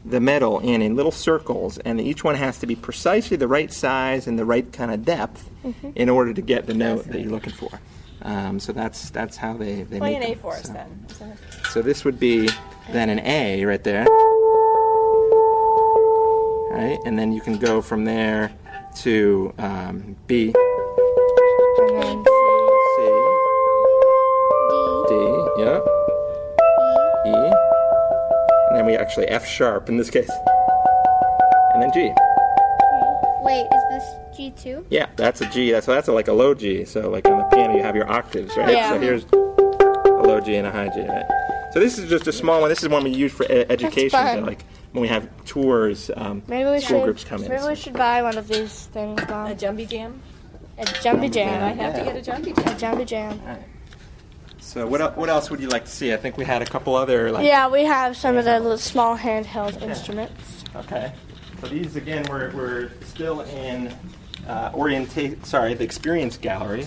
[SPEAKER 9] the metal in in little circles, and each one has to be precisely the right size and the right kind of depth
[SPEAKER 7] Mhm.
[SPEAKER 9] in order to get the note that you're looking for. Um, so that's that's how they, they
[SPEAKER 7] Play
[SPEAKER 9] make
[SPEAKER 7] an A for us
[SPEAKER 9] So-
[SPEAKER 7] then.
[SPEAKER 9] So this would be then an A right there. Right, and then you can go from there to um, B. C. D. Yep. E. And then we actually F sharp in this case. And then G.
[SPEAKER 5] Wait, is this G2?
[SPEAKER 9] Yeah, that's a G. That's so that's a, like a low G. So like on the piano, you have your octaves, right?
[SPEAKER 5] Yeah.
[SPEAKER 9] So here's a low G and a high G, right? So this is just a small one. This is one we use for e- education. So
[SPEAKER 4] fun.
[SPEAKER 9] like when we have tours, um,
[SPEAKER 4] Maybe we
[SPEAKER 9] school
[SPEAKER 4] should.
[SPEAKER 9] groups come in.
[SPEAKER 4] Maybe we should buy one of these things. Mom.
[SPEAKER 7] A Jumbie Jam?
[SPEAKER 4] A Jumbie Jam.
[SPEAKER 9] I have to
[SPEAKER 7] get a Jumbie Jam.
[SPEAKER 4] A Jumbie Jam.
[SPEAKER 9] So what el- what else would you like to see? I think we had a couple other like.
[SPEAKER 4] yeah, we have some of the little small handheld instruments.
[SPEAKER 9] Okay. So these again, we're, we're still in uh, orientate. Sorry, the experience gallery,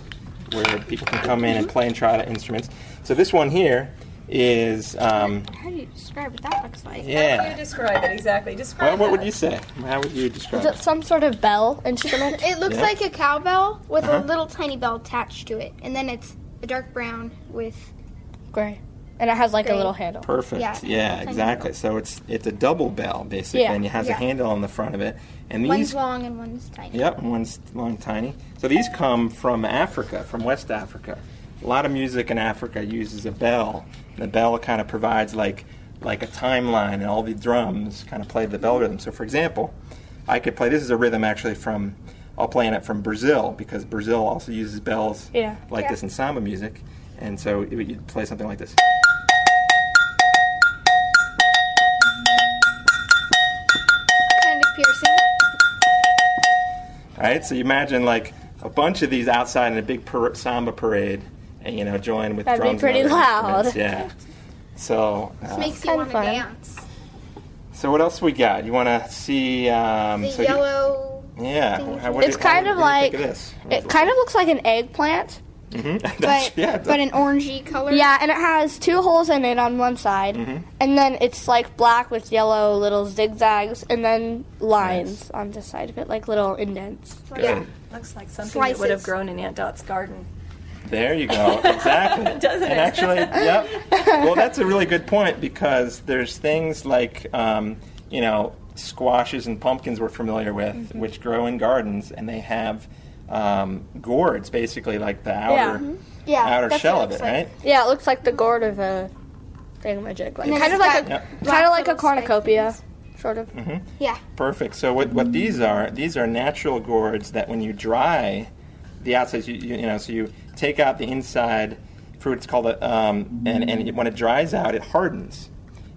[SPEAKER 9] where people can come in and play and try the instruments. So this one here is. Um,
[SPEAKER 5] How do you describe what that looks like?
[SPEAKER 9] Yeah.
[SPEAKER 7] How do you describe it exactly? Describe
[SPEAKER 9] well, what would you say? How would you describe
[SPEAKER 4] Is
[SPEAKER 9] it?
[SPEAKER 4] it some sort of bell instrument?
[SPEAKER 5] It looks
[SPEAKER 9] Yeah.
[SPEAKER 5] like a cowbell with
[SPEAKER 9] Uh-huh.
[SPEAKER 5] a little tiny bell attached to it, and then it's a dark brown with
[SPEAKER 4] gray, and it has like
[SPEAKER 5] Gray.
[SPEAKER 4] a little handle.
[SPEAKER 9] Perfect.
[SPEAKER 5] Yeah,
[SPEAKER 9] Yeah,
[SPEAKER 5] tiny
[SPEAKER 9] exactly. So it's it's a double bell basically,
[SPEAKER 5] Yeah.
[SPEAKER 9] and it has
[SPEAKER 5] Yeah.
[SPEAKER 9] a handle on the front of it. And these one's
[SPEAKER 5] long and one's tiny.
[SPEAKER 9] Yep, one's long, tiny. So these come from Africa, from West Africa. A lot of music in Africa uses a bell. The bell kind of provides like like a timeline, and all the drums kind of play the bell rhythm. So, for example, I could play. This is a rhythm actually from. I'll play in it from Brazil because Brazil also uses bells
[SPEAKER 4] Yeah.
[SPEAKER 9] like
[SPEAKER 4] Yeah.
[SPEAKER 9] this in samba music, and so you would play something like this.
[SPEAKER 5] Kind of piercing.
[SPEAKER 9] All right, so you imagine like a bunch of these outside in a big par- samba parade, and you know, join with
[SPEAKER 4] That'd be
[SPEAKER 9] drums.
[SPEAKER 4] pretty
[SPEAKER 9] and other
[SPEAKER 4] loud.
[SPEAKER 9] Yeah. So,
[SPEAKER 5] This
[SPEAKER 9] uh,
[SPEAKER 5] makes you want to dance.
[SPEAKER 9] so what else we got? You want to see? Um,
[SPEAKER 5] The
[SPEAKER 9] so you-
[SPEAKER 5] yellow.
[SPEAKER 9] Yeah. how- what
[SPEAKER 4] It's
[SPEAKER 9] do you- how
[SPEAKER 4] kind of
[SPEAKER 9] you
[SPEAKER 4] like
[SPEAKER 9] think this?
[SPEAKER 4] it kind of looks like an eggplant.
[SPEAKER 9] Mhm.
[SPEAKER 5] But,
[SPEAKER 9] yeah.
[SPEAKER 5] but an orangey color.
[SPEAKER 4] Yeah, and it has two holes in it on one side,
[SPEAKER 9] Mhm.
[SPEAKER 4] and then it's like black with yellow little zigzags, and then lines on the side of it, like little indents.
[SPEAKER 9] Good.
[SPEAKER 7] Looks like something that would have grown in Aunt Dot's garden.
[SPEAKER 9] There you go. Exactly.
[SPEAKER 7] Doesn't
[SPEAKER 9] and
[SPEAKER 7] it?
[SPEAKER 9] actually, yep. Well, that's a really good point because there's things like, um, you know, squashes and pumpkins we're familiar with,
[SPEAKER 4] Mm-hmm.
[SPEAKER 9] which grow in gardens, and they have um, gourds, basically like the outer,
[SPEAKER 4] Mhm.
[SPEAKER 5] Yeah,
[SPEAKER 9] outer shell of
[SPEAKER 5] it
[SPEAKER 9] it,
[SPEAKER 5] like.
[SPEAKER 9] right?
[SPEAKER 4] Yeah, it looks like the gourd of a thingamajig, like kind of like a
[SPEAKER 5] got
[SPEAKER 9] Yep.
[SPEAKER 4] kind of like a cornucopia, sort of.
[SPEAKER 9] hmm
[SPEAKER 5] Yeah.
[SPEAKER 9] Perfect. So what, what these are? These are natural gourds that when you dry the outside, you, you, you know, so you take out the inside fruit. It's called a, um, and and it- when it dries out, it hardens,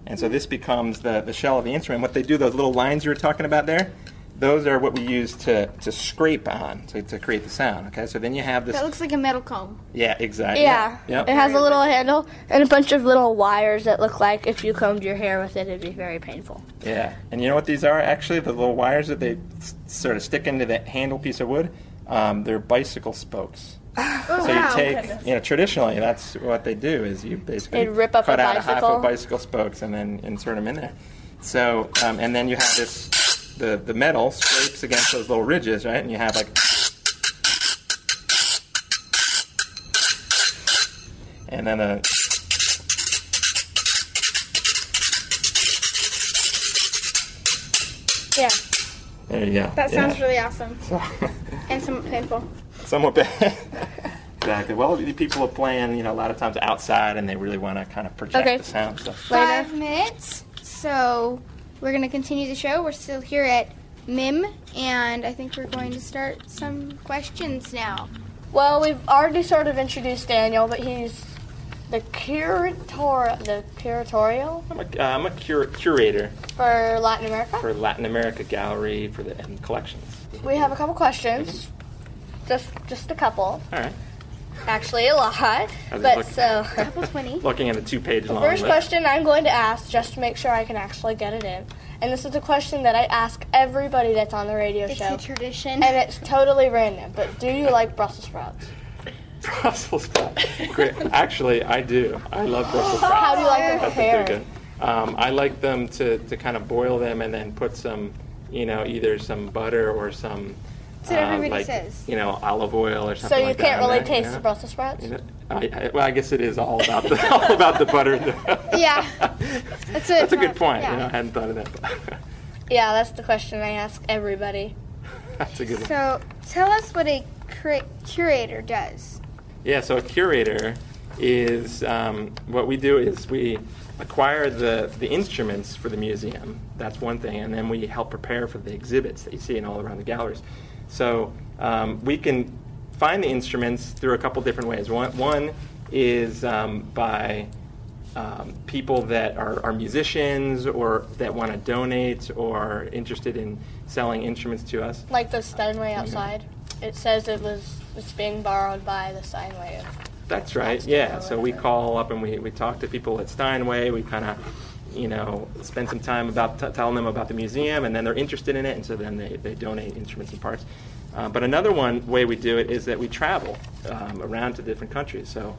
[SPEAKER 9] and so this becomes the the shell of the instrument. What they do, those little lines you were talking about there, those are what we use to to scrape on to, to create the sound. Okay, so then you have this.
[SPEAKER 5] That looks like a metal comb.
[SPEAKER 9] Yeah, exactly.
[SPEAKER 4] Yeah,
[SPEAKER 9] Yep.
[SPEAKER 4] it has a little handle and a bunch of little wires that look like if you combed your hair with it, it'd be very painful.
[SPEAKER 9] Yeah, and you know what these are? Actually, the little wires that they s- sort of stick into the handle piece of wood. Um, they're bicycle spokes.
[SPEAKER 4] Oh,
[SPEAKER 9] so
[SPEAKER 4] wow.
[SPEAKER 9] you take,
[SPEAKER 4] Goodness.
[SPEAKER 9] you know, traditionally that's what they do is you basically
[SPEAKER 4] They'd rip up
[SPEAKER 9] cut
[SPEAKER 4] a
[SPEAKER 9] out a half of bicycle spokes and then insert them in there. So um, and then you have this, the the metal scrapes against those little ridges, right? And you have like, and then a.
[SPEAKER 4] Yeah,
[SPEAKER 9] There you go.
[SPEAKER 5] That
[SPEAKER 9] Yeah.
[SPEAKER 5] sounds really awesome. and somewhat painful.
[SPEAKER 9] Somewhat bad. exactly. Well, the people are playing, you know, a lot of times outside, and they really want to kind of project
[SPEAKER 5] Okay.
[SPEAKER 9] the sound. So.
[SPEAKER 5] Five minutes. So we're going to continue the show. We're still here at MIM, and I think we're going to start some questions now.
[SPEAKER 4] Well, we've already sort of introduced Daniel, but he's the curator, the curatorial
[SPEAKER 9] I'm a, uh, I'm a cur- curator
[SPEAKER 4] for Latin America.
[SPEAKER 9] for Latin America Gallery for the and collections.
[SPEAKER 4] We have a couple questions, just just a couple.
[SPEAKER 9] All right.
[SPEAKER 4] Actually, a lot,
[SPEAKER 9] How's it
[SPEAKER 4] but
[SPEAKER 9] look?
[SPEAKER 4] so
[SPEAKER 5] twenty.
[SPEAKER 9] Looking at a two-page long
[SPEAKER 4] first
[SPEAKER 9] list.
[SPEAKER 4] question I'm going to ask, just to make sure I can actually get it in, and this is a question that I ask everybody that's on the radio
[SPEAKER 5] It's
[SPEAKER 4] show.
[SPEAKER 5] It's a tradition.
[SPEAKER 4] And it's totally random, but do you like Brussels sprouts?
[SPEAKER 9] Brussels sprouts. Great. Actually, I do. I love Brussels sprouts.
[SPEAKER 4] How do you like them
[SPEAKER 9] I think they're good. Um, I like them to, to kind of boil them and then put some, you know, either some butter or some,
[SPEAKER 4] That's what
[SPEAKER 9] uh,
[SPEAKER 4] everybody
[SPEAKER 9] like,
[SPEAKER 4] says.
[SPEAKER 9] you know, olive oil or something.
[SPEAKER 4] So you
[SPEAKER 9] like
[SPEAKER 4] can't really
[SPEAKER 9] there,
[SPEAKER 4] taste
[SPEAKER 9] you
[SPEAKER 4] the
[SPEAKER 9] know?
[SPEAKER 4] Brussels sprouts?
[SPEAKER 9] You know, I, I, well, I guess it is all about the all about the butter.
[SPEAKER 5] yeah. That's,
[SPEAKER 9] That's a good point.
[SPEAKER 5] Yeah.
[SPEAKER 9] You know, I hadn't thought of that.
[SPEAKER 4] Yeah, that's the question I ask everybody.
[SPEAKER 9] That's a good one.
[SPEAKER 5] So tell us what a cura- curator does.
[SPEAKER 9] Yeah, so a curator is um, what we do is we acquire the, the instruments for the museum. That's one thing, and then we help prepare for the exhibits that you see in all around the galleries. So um, we can find the instruments through a couple different ways. One, one is um, by um, people that are, are musicians or that want to donate or interested in selling instruments to us.
[SPEAKER 4] Like the Steinway outside. It says it was it's being borrowed by the Steinway.
[SPEAKER 9] That's right. Yeah. So we call up and we, we talk to people at Steinway. We kind of, you know, spend some time about t- telling them about the museum, and then they're interested in it, and so then they, they donate instruments and parts. Uh, but another one way we do it is that we travel um, around to different countries. So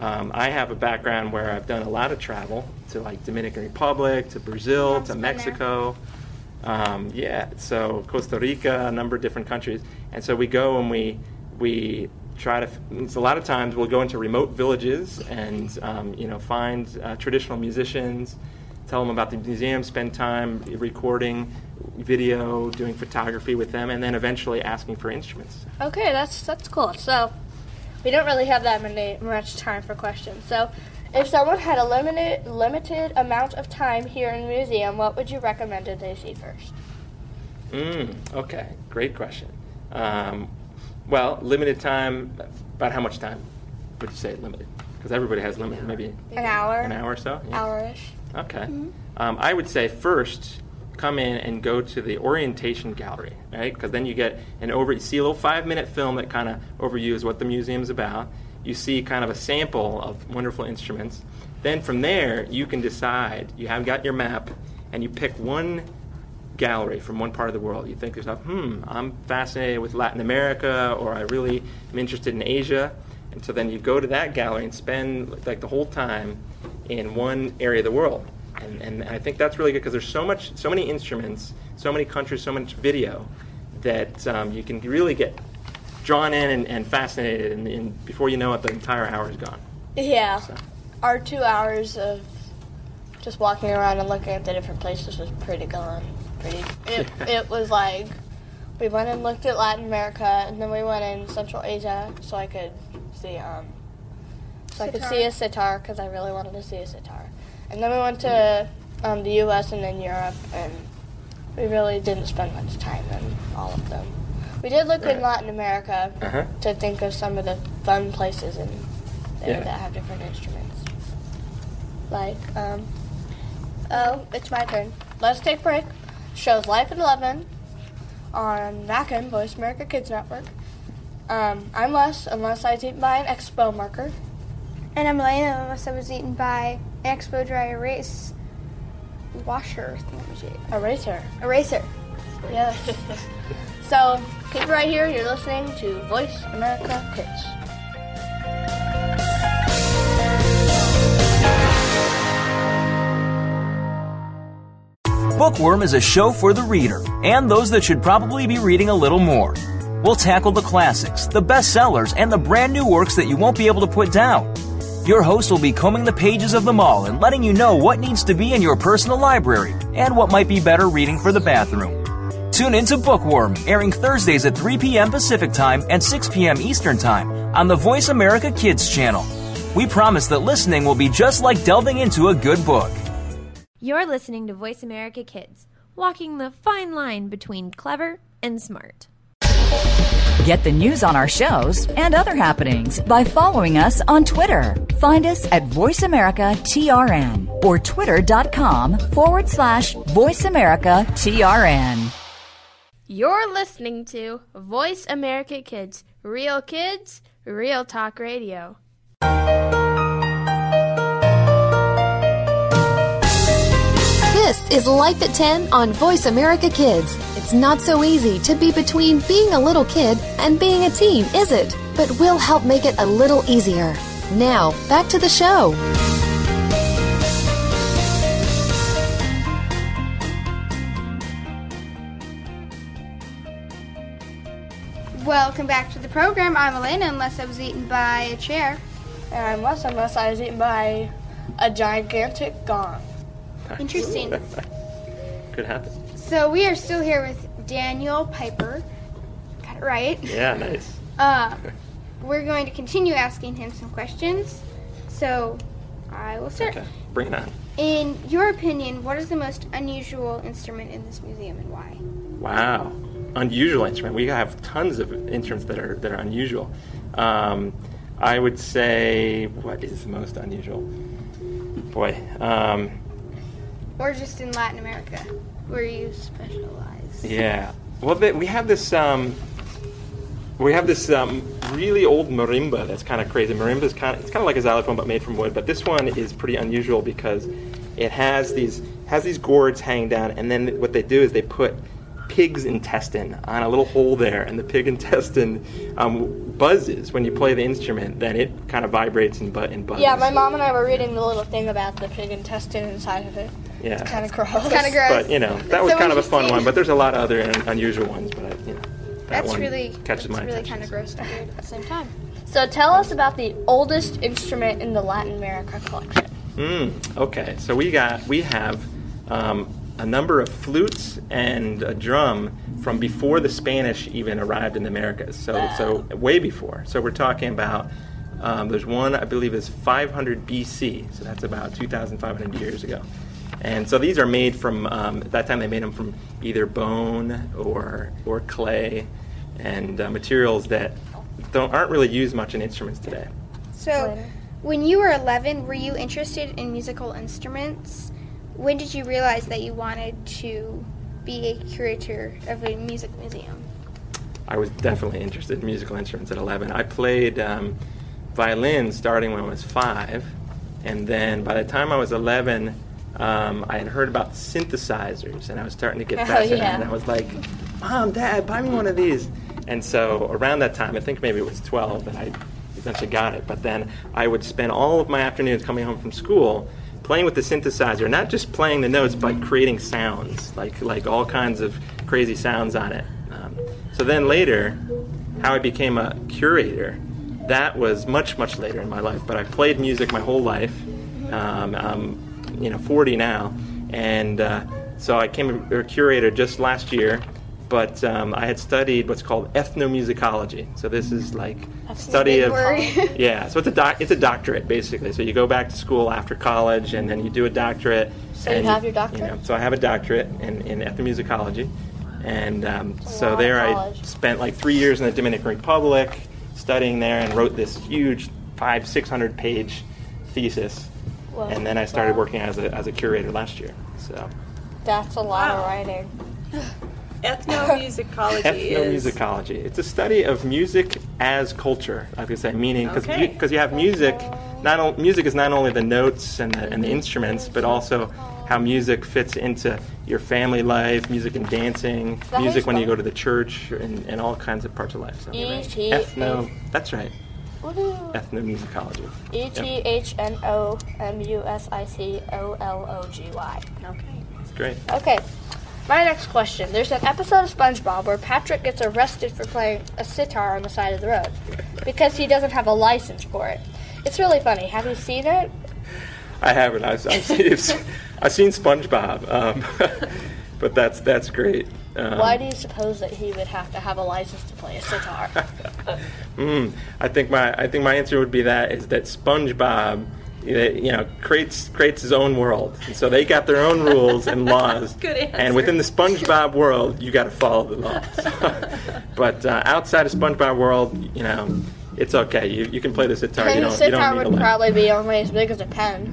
[SPEAKER 9] um, I have a background where I've done a lot of travel to like Dominican Republic, to Brazil, to Mexico. Um, yeah, so Costa Rica, a number of different countries, and so we go and we we try to. It's a lot of times we'll go into remote villages and um, you know find uh, traditional musicians, tell them about the museum, spend time recording video, doing photography with them, and then eventually asking for instruments.
[SPEAKER 4] Okay, that's that's cool. So we don't really have that many much time for questions. So if someone had a limited limited amount of time here in the museum, what would you recommend that they see first?
[SPEAKER 9] Mm, okay, great question. Um, well, limited time. About how much time would you say limited? Because everybody has limited. Maybe
[SPEAKER 4] An hour.
[SPEAKER 9] An hour or so. Yeah.
[SPEAKER 4] Hour-ish.
[SPEAKER 9] Okay.
[SPEAKER 4] Mhm.
[SPEAKER 9] Um, I would say first come in and go to the orientation gallery, right? Because then you get an over. You see a little five-minute film that kind of overviews what the museum's about. You see kind of a sample of wonderful instruments. Then from there, you can decide. You have got your map, and you pick one gallery from one part of the world. You think to yourself, hmm, I'm fascinated with Latin America, or I really am interested in Asia. And so then you go to that gallery and spend like the whole time in one area of the world. And, and I think that's really good because there's so much, so many instruments, so many countries, so much video that um, you can really get drawn in and, and fascinated. And, and before you know it, the entire hour is gone.
[SPEAKER 4] Yeah. Our two hours of just walking around and looking at the different places was pretty gone. Pretty. It, it was like we went and looked at Latin America, and then we went in Central Asia so I could see um so I could see a sitar because I really wanted to see a sitar, and then we went to um, the U.S. and then Europe, and we really didn't spend much time in all of them. We did look in Latin America
[SPEAKER 9] Uh-huh.
[SPEAKER 4] to think of some of the fun places in there
[SPEAKER 9] Yeah.
[SPEAKER 4] that have different instruments. Like, um, oh, it's my turn. Let's take a break. Shows Life at 11 on NACN, Voice America Kids Network. Um, I'm Wes, unless I was eaten by an expo marker.
[SPEAKER 5] And I'm laying Alaina, unless I was eaten by an Expo Dry Erase washer thingamajig.
[SPEAKER 4] Eraser.
[SPEAKER 5] Eraser.
[SPEAKER 4] Yes. So keep right here. You're listening to Voice America Kids.
[SPEAKER 2] Bookworm is a show for the reader and those that should probably be reading a little more. We'll tackle the classics, the bestsellers, and the brand new works that you won't be able to put down. Your host will be combing the pages of them all and letting you know what needs to be in your personal library and what might be better reading for the bathroom. Tune in to Bookworm, airing Thursdays at 3 p.m. Pacific Time and 6 p.m. Eastern Time on the Voice America Kids channel. We promise that listening will be just like delving into a good book.
[SPEAKER 10] You're listening to Voice America Kids, walking the fine line between clever and smart.
[SPEAKER 11] Get the news on our shows and other happenings by following us on Twitter. Find us at VoiceAmericaTRN or twitter.com forward slash VoiceAmericaTRN.
[SPEAKER 10] You're listening to Voice America Kids, real kids, real talk radio.
[SPEAKER 3] This is Life at 10 on Voice America Kids. It's not so easy to be between being a little kid and being a teen, is it? But we'll help make it a little easier. Now, back to the show.
[SPEAKER 5] Welcome back to the program. I'm Alaina, unless I was eaten by a chair.
[SPEAKER 4] And I'm Wes, unless I was eaten by a gigantic gong.
[SPEAKER 5] Interesting.
[SPEAKER 9] Could happen.
[SPEAKER 5] So we are still here with Daniel Piper. Got it right.
[SPEAKER 9] Yeah, nice.
[SPEAKER 5] Uh, we're going to continue asking him some questions. So I will start.
[SPEAKER 9] Okay, bring it on.
[SPEAKER 5] In your opinion, what is the most unusual instrument in this museum and why?
[SPEAKER 9] Wow, unusual instrument. We have tons of instruments that are that are unusual. Um, I would say, what is the most unusual? Boy, um,
[SPEAKER 5] Or just in Latin America, where you specialize?
[SPEAKER 9] yeah. Well, they, we have this. Um, we have this um, really old marimba that's kind of crazy. Marimba is kind of it's kind of like a xylophone but made from wood. But this one is pretty unusual because it has these has these gourds hanging down, and then what they do is they put pig's intestine on a little hole there, and the pig intestine um, buzzes when you play the instrument. Then it kind of vibrates and, bu- and buzzes.
[SPEAKER 4] Yeah, my mom and I were reading the little thing about the pig intestine inside of it.
[SPEAKER 9] Yeah.
[SPEAKER 4] It's kind of gross.
[SPEAKER 5] It's kind of gross.
[SPEAKER 9] But you know that was
[SPEAKER 5] So
[SPEAKER 9] kind of a fun one. But there's a lot of other un- unusual ones. But I, you know that
[SPEAKER 5] That's
[SPEAKER 9] one
[SPEAKER 5] really
[SPEAKER 9] catches
[SPEAKER 5] that's
[SPEAKER 9] my
[SPEAKER 5] really kind of gross and weird at the same time.
[SPEAKER 4] So tell us about the oldest instrument in the Latin America collection.
[SPEAKER 9] Mm, okay, so we got we have um, a number of flutes and a drum from before the Spanish even arrived in the Americas. So so way before. So we're talking about um, there's one I believe is 500 BC. So that's about 2,500 years ago. And so these are made from um, at that time they made them from either bone or or clay and uh, materials that don't aren't really used much in instruments today.
[SPEAKER 5] So, when you were 11, were you interested in musical instruments? When did you realize that you wanted to be a curator of a music museum?
[SPEAKER 9] I was definitely interested in musical instruments at 11. I played um, violin starting when I was five, and then by the time I was 11, um, I had heard about synthesizers, and I was starting to get
[SPEAKER 4] Oh,
[SPEAKER 9] fascinated.
[SPEAKER 4] yeah.
[SPEAKER 9] And I was like, "Mom, Dad, buy me one of these." And so around that time, I think maybe it was 12 that I eventually got it. But then I would spend all of my afternoons coming home from school playing with the synthesizer, not just playing the notes, but creating sounds, like like all kinds of crazy sounds on it. Um, so then later, how I became a curator, that was much much later in my life. But I played music my whole life. Um, I'm, you know, 40 now, and uh, so I became a curator just last year. But um, I had studied what's called ethnomusicology. So this is like study of yeah. So it's a doc- it's a doctorate basically. So you go back to school after college, and then you do a doctorate.
[SPEAKER 4] So you have your doctorate?
[SPEAKER 9] know, so I have a doctorate in, in ethnomusicology, and um, so there I spent like three years in the Dominican Republic studying there, and wrote this huge five six hundred page thesis,
[SPEAKER 4] Whoa.
[SPEAKER 9] and then I started
[SPEAKER 4] Wow.
[SPEAKER 9] working as a as a curator last year. So
[SPEAKER 4] That's a lot
[SPEAKER 7] Wow.
[SPEAKER 4] of writing.
[SPEAKER 7] Ethnomusicology is.
[SPEAKER 9] ethnomusicology. It's a study of music as culture. I could say, meaning because
[SPEAKER 7] Okay.
[SPEAKER 9] because you, have music not o- music is not only the notes and the, and the instruments, but also how music fits into your family life, music and dancing,
[SPEAKER 4] That
[SPEAKER 9] music when you go to the church, and, and all kinds of parts of life. So,
[SPEAKER 4] E.T.
[SPEAKER 9] ethno, that's right,
[SPEAKER 4] Woohoo.
[SPEAKER 9] Ethnomusicology.
[SPEAKER 4] E T H N O M U S I C O L O G Y.
[SPEAKER 7] Okay.
[SPEAKER 9] It's great.
[SPEAKER 4] Okay. My next question. There's an episode of SpongeBob where Patrick gets arrested for playing a sitar on the side of the road because he doesn't have a license for it. It's really funny. Have you seen it?
[SPEAKER 9] I haven't. I've, I've, seen, I've seen SpongeBob, um, but that's that's great. Um,
[SPEAKER 4] Why do you suppose that he would have to have a license to play a sitar?
[SPEAKER 9] Mm, I think my I think my answer would be that is that SpongeBob, you know, creates creates his own world. And so they got their own rules and laws.
[SPEAKER 7] Good answer.
[SPEAKER 9] And within the SpongeBob world, you got to follow the laws. but uh, outside of SpongeBob world, you know, it's okay. You, you can play the sitar. You
[SPEAKER 4] And a
[SPEAKER 9] don't, you
[SPEAKER 4] sitar
[SPEAKER 9] don't need
[SPEAKER 4] would
[SPEAKER 9] a
[SPEAKER 4] probably be only as big as a pen.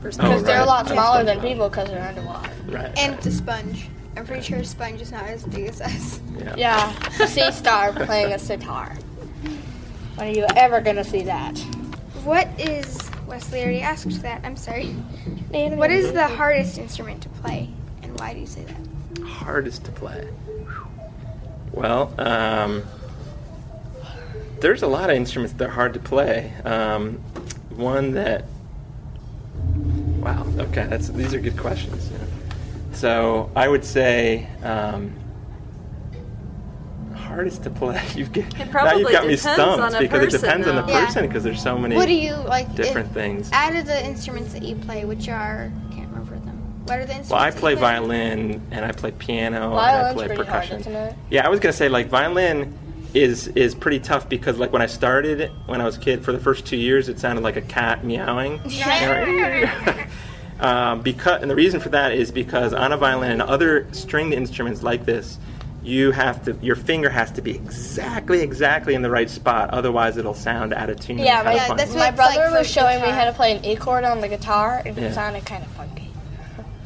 [SPEAKER 4] Because
[SPEAKER 9] Oh,
[SPEAKER 4] they're a lot
[SPEAKER 9] Oh,
[SPEAKER 4] smaller than people because they're underwater.
[SPEAKER 9] Right.
[SPEAKER 5] And it's a sponge. I'm pretty sure sponge is not as big as us.
[SPEAKER 4] Yeah, a sea star playing a sitar. When are you ever gonna see that?
[SPEAKER 5] What is Wesley already asked that? I'm sorry. What is the hardest instrument to play, and why do you say that?
[SPEAKER 9] hardest to play? Well, um, there's a lot of instruments that are hard to play. Um, one that, wow, okay, that's these are good questions. you know. So I would say um, hardest to play. You've get, now
[SPEAKER 7] probably
[SPEAKER 9] you've got me
[SPEAKER 7] depends on
[SPEAKER 9] stumped
[SPEAKER 7] a
[SPEAKER 9] because it
[SPEAKER 7] person,
[SPEAKER 9] depends on the person because there's so many
[SPEAKER 5] What do you like?
[SPEAKER 9] different
[SPEAKER 5] if-
[SPEAKER 9] things.
[SPEAKER 5] Out of the instruments that you play, which are I can't remember them. What are the instruments?
[SPEAKER 9] Well, I
[SPEAKER 5] that you
[SPEAKER 9] play violin and I play piano and I play
[SPEAKER 4] pretty hard,
[SPEAKER 9] percussion.
[SPEAKER 4] isn't it?
[SPEAKER 9] Yeah, I was gonna say like violin is is pretty tough because like when I started when I was a kid for the first two years it sounded like a cat meowing. um, because and the reason for that is because on a violin and other stringed instruments like this, you have to your finger has to be exactly exactly in the right spot, otherwise it'll sound out of tune. and
[SPEAKER 4] Yeah,
[SPEAKER 9] kinda
[SPEAKER 4] my,
[SPEAKER 9] funny.
[SPEAKER 4] my brother
[SPEAKER 5] like for
[SPEAKER 4] was showing me how to play an E chord on the guitar, and
[SPEAKER 9] Yeah.
[SPEAKER 4] it sounded kind of funky.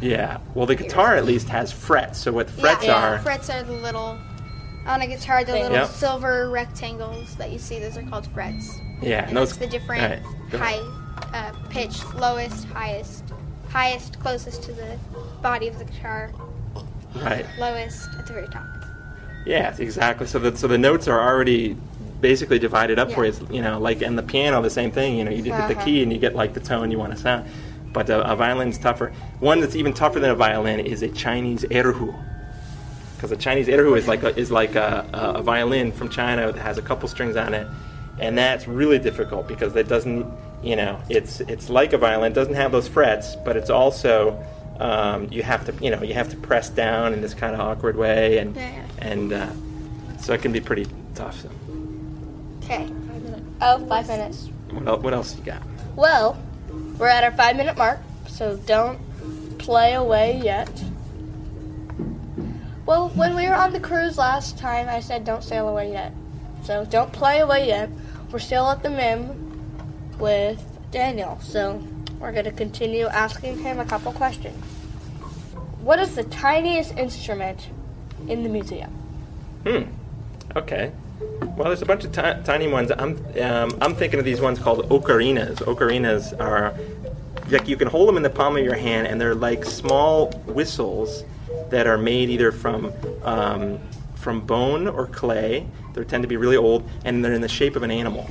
[SPEAKER 9] Yeah. Well, the guitar at least has frets. So what frets
[SPEAKER 5] yeah,
[SPEAKER 9] are? Yeah.
[SPEAKER 5] frets are the little on a guitar. The little
[SPEAKER 9] Yep.
[SPEAKER 5] silver rectangles that you see. Those are called frets.
[SPEAKER 9] Yeah,
[SPEAKER 5] and
[SPEAKER 9] those-
[SPEAKER 5] that's the different
[SPEAKER 9] alright, go ahead.
[SPEAKER 5] high uh, pitch, lowest, highest, highest closest to the body of the guitar,
[SPEAKER 9] Right.
[SPEAKER 5] lowest at the very top.
[SPEAKER 9] Yeah, exactly. So the so the notes are already basically divided up for you. It's, you know, like and the piano, the same thing. You know, you hit the
[SPEAKER 4] Uh-huh.
[SPEAKER 9] key and you get like the tone you want to sound. But a, a violin's tougher. One that's even tougher than a violin is a Chinese erhu. Because a Chinese erhu is like a, is like a, a violin from China that has a couple strings on it, and that's really difficult because it doesn't, you know, it's it's like a violin, doesn't have those frets, but it's also um, you have to, you know, you have to press down in this kind of awkward way, and
[SPEAKER 5] Yeah.
[SPEAKER 9] and uh, so it can be pretty tough. So.
[SPEAKER 4] Okay. Oh, five minutes.
[SPEAKER 9] What, el- what else you got?
[SPEAKER 4] Well, we're at our five minute mark, so don't play away yet. Well, when we were on the cruise last time, I said don't sail away yet. So don't play away yet. We're still at the MIM with Daniel, so we're going to continue asking him a couple questions. What is the tiniest instrument in the museum?
[SPEAKER 9] Hmm. Okay. Well, there's a bunch of ti- tiny ones. I'm um, I'm thinking of these ones called ocarinas. Ocarinas are like you can hold them in the palm of your hand, and they're like small whistles that are made either from um, from bone or clay. They tend to be really old, and they're in the shape of an animal.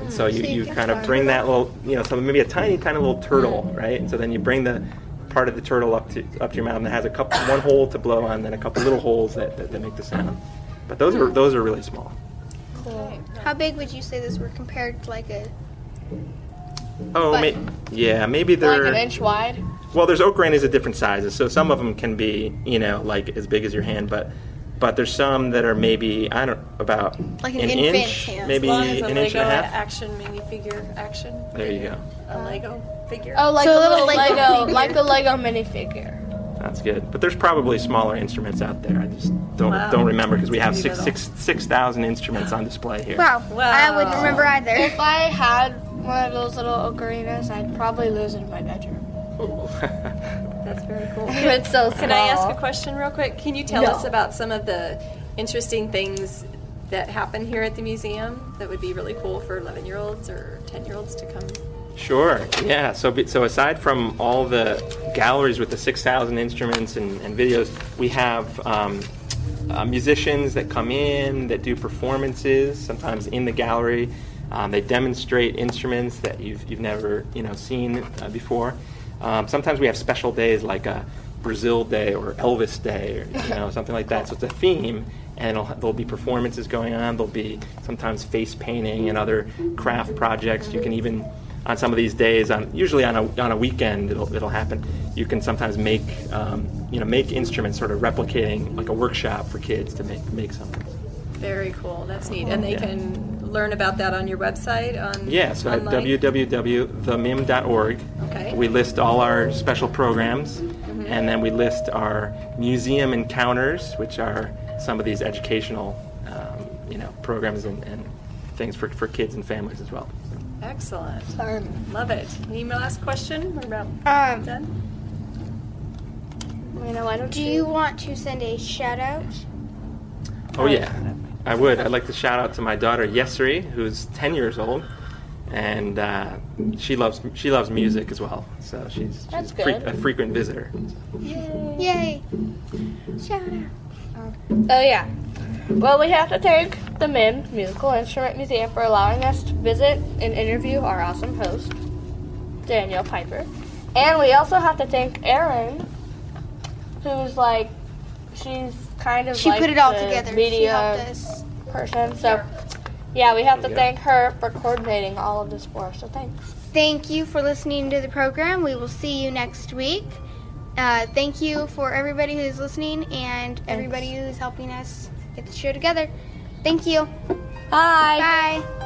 [SPEAKER 9] And so you,
[SPEAKER 5] you
[SPEAKER 9] kind of bring that little, you know, so maybe a tiny, tiny little turtle, mm. right? And so then you bring the part of the turtle up to up to your mouth, and it has a couple, one hole to blow on, then a couple little holes that, that, that make the sound. But those are mm. those are really small.
[SPEAKER 5] Cool. How big would you say those were compared to like a?
[SPEAKER 9] Oh, may, yeah, maybe they're like
[SPEAKER 4] an inch wide?
[SPEAKER 9] well. There's ocarinas of different sizes, so some of them can be, you know, like as big as your hand, but but there's some that are maybe I don't about
[SPEAKER 5] Like an
[SPEAKER 9] an inch,
[SPEAKER 5] hand.
[SPEAKER 9] maybe
[SPEAKER 7] As long
[SPEAKER 9] an inch and a half.
[SPEAKER 7] action minifigure action.
[SPEAKER 9] There you go.
[SPEAKER 7] A uh, Lego figure.
[SPEAKER 4] Oh, like
[SPEAKER 5] So
[SPEAKER 4] a
[SPEAKER 5] a
[SPEAKER 4] little
[SPEAKER 5] little Lego
[SPEAKER 4] Lego, like a Lego minifigure.
[SPEAKER 9] That's good. But there's probably smaller instruments out there. I just don't
[SPEAKER 7] Wow.
[SPEAKER 9] don't remember because we have
[SPEAKER 7] Pretty
[SPEAKER 9] six
[SPEAKER 7] little.
[SPEAKER 9] six six thousand instruments on display here.
[SPEAKER 5] Wow. I wouldn't
[SPEAKER 7] Wow.
[SPEAKER 5] remember either.
[SPEAKER 4] If I had one of those little ocarinas, I'd probably lose it in my bedroom.
[SPEAKER 7] That's very cool.
[SPEAKER 4] It's so small.
[SPEAKER 7] Can I ask a question real quick? Can you tell
[SPEAKER 4] No.
[SPEAKER 7] us about some of the interesting things that happen here at the museum that would be really cool for 11 year olds or 10 year olds to come?
[SPEAKER 9] Sure. Yeah. So, so aside from all the galleries with the 6,000 instruments and, and videos, we have um, uh, musicians that come in that do performances, sometimes in the gallery. Um, they demonstrate instruments that you've, you've never you know seen uh, before. Um, sometimes we have special days like a Brazil Day or Elvis Day or you know something like that. So it's a theme, and there'll be performances going on. There'll be sometimes face painting and other craft projects. You can even on some of these days, on usually on a, on a weekend, it'll, it'll happen. You can sometimes make um, you know make instruments, sort of replicating like a workshop for kids to make make something.
[SPEAKER 7] Very cool. That's neat. And they
[SPEAKER 9] Yeah.
[SPEAKER 7] can learn about that on your website? On
[SPEAKER 9] Yeah, so at www.themim.org,
[SPEAKER 7] Okay.
[SPEAKER 9] we list all our special programs, and then we list our museum encounters, which are some of these educational, um, you know, programs and, and things for, for kids and families as well.
[SPEAKER 7] Excellent. Love it. Any last question? We're about
[SPEAKER 5] Um,
[SPEAKER 7] done.
[SPEAKER 4] why don't
[SPEAKER 5] Do you want to send a shout out?
[SPEAKER 9] Oh yeah, I would. I'd like to shout out to my daughter Yesri, who's 10 years old, and uh, she loves she loves music as well. So she's,
[SPEAKER 4] That's
[SPEAKER 9] she's fre- a frequent visitor.
[SPEAKER 5] Yay! Shout out.
[SPEAKER 4] Oh yeah. Well, we have to thank the MIM Musical Instrument Museum for allowing us to visit and interview our awesome host, Danielle Piper. And we also have to thank Erin, who's like, she's kind of
[SPEAKER 5] She
[SPEAKER 4] like
[SPEAKER 5] put it all
[SPEAKER 4] the
[SPEAKER 5] together. She
[SPEAKER 4] media
[SPEAKER 5] helped us.
[SPEAKER 4] person. So, yeah, we have to
[SPEAKER 5] There
[SPEAKER 4] thank her for coordinating all of this for us. So thanks.
[SPEAKER 5] Thank you for listening to the program. We will see you next week. Uh, thank you for everybody who's listening and everybody who's helping us get the show together. Thank you.
[SPEAKER 4] Bye.
[SPEAKER 5] Bye.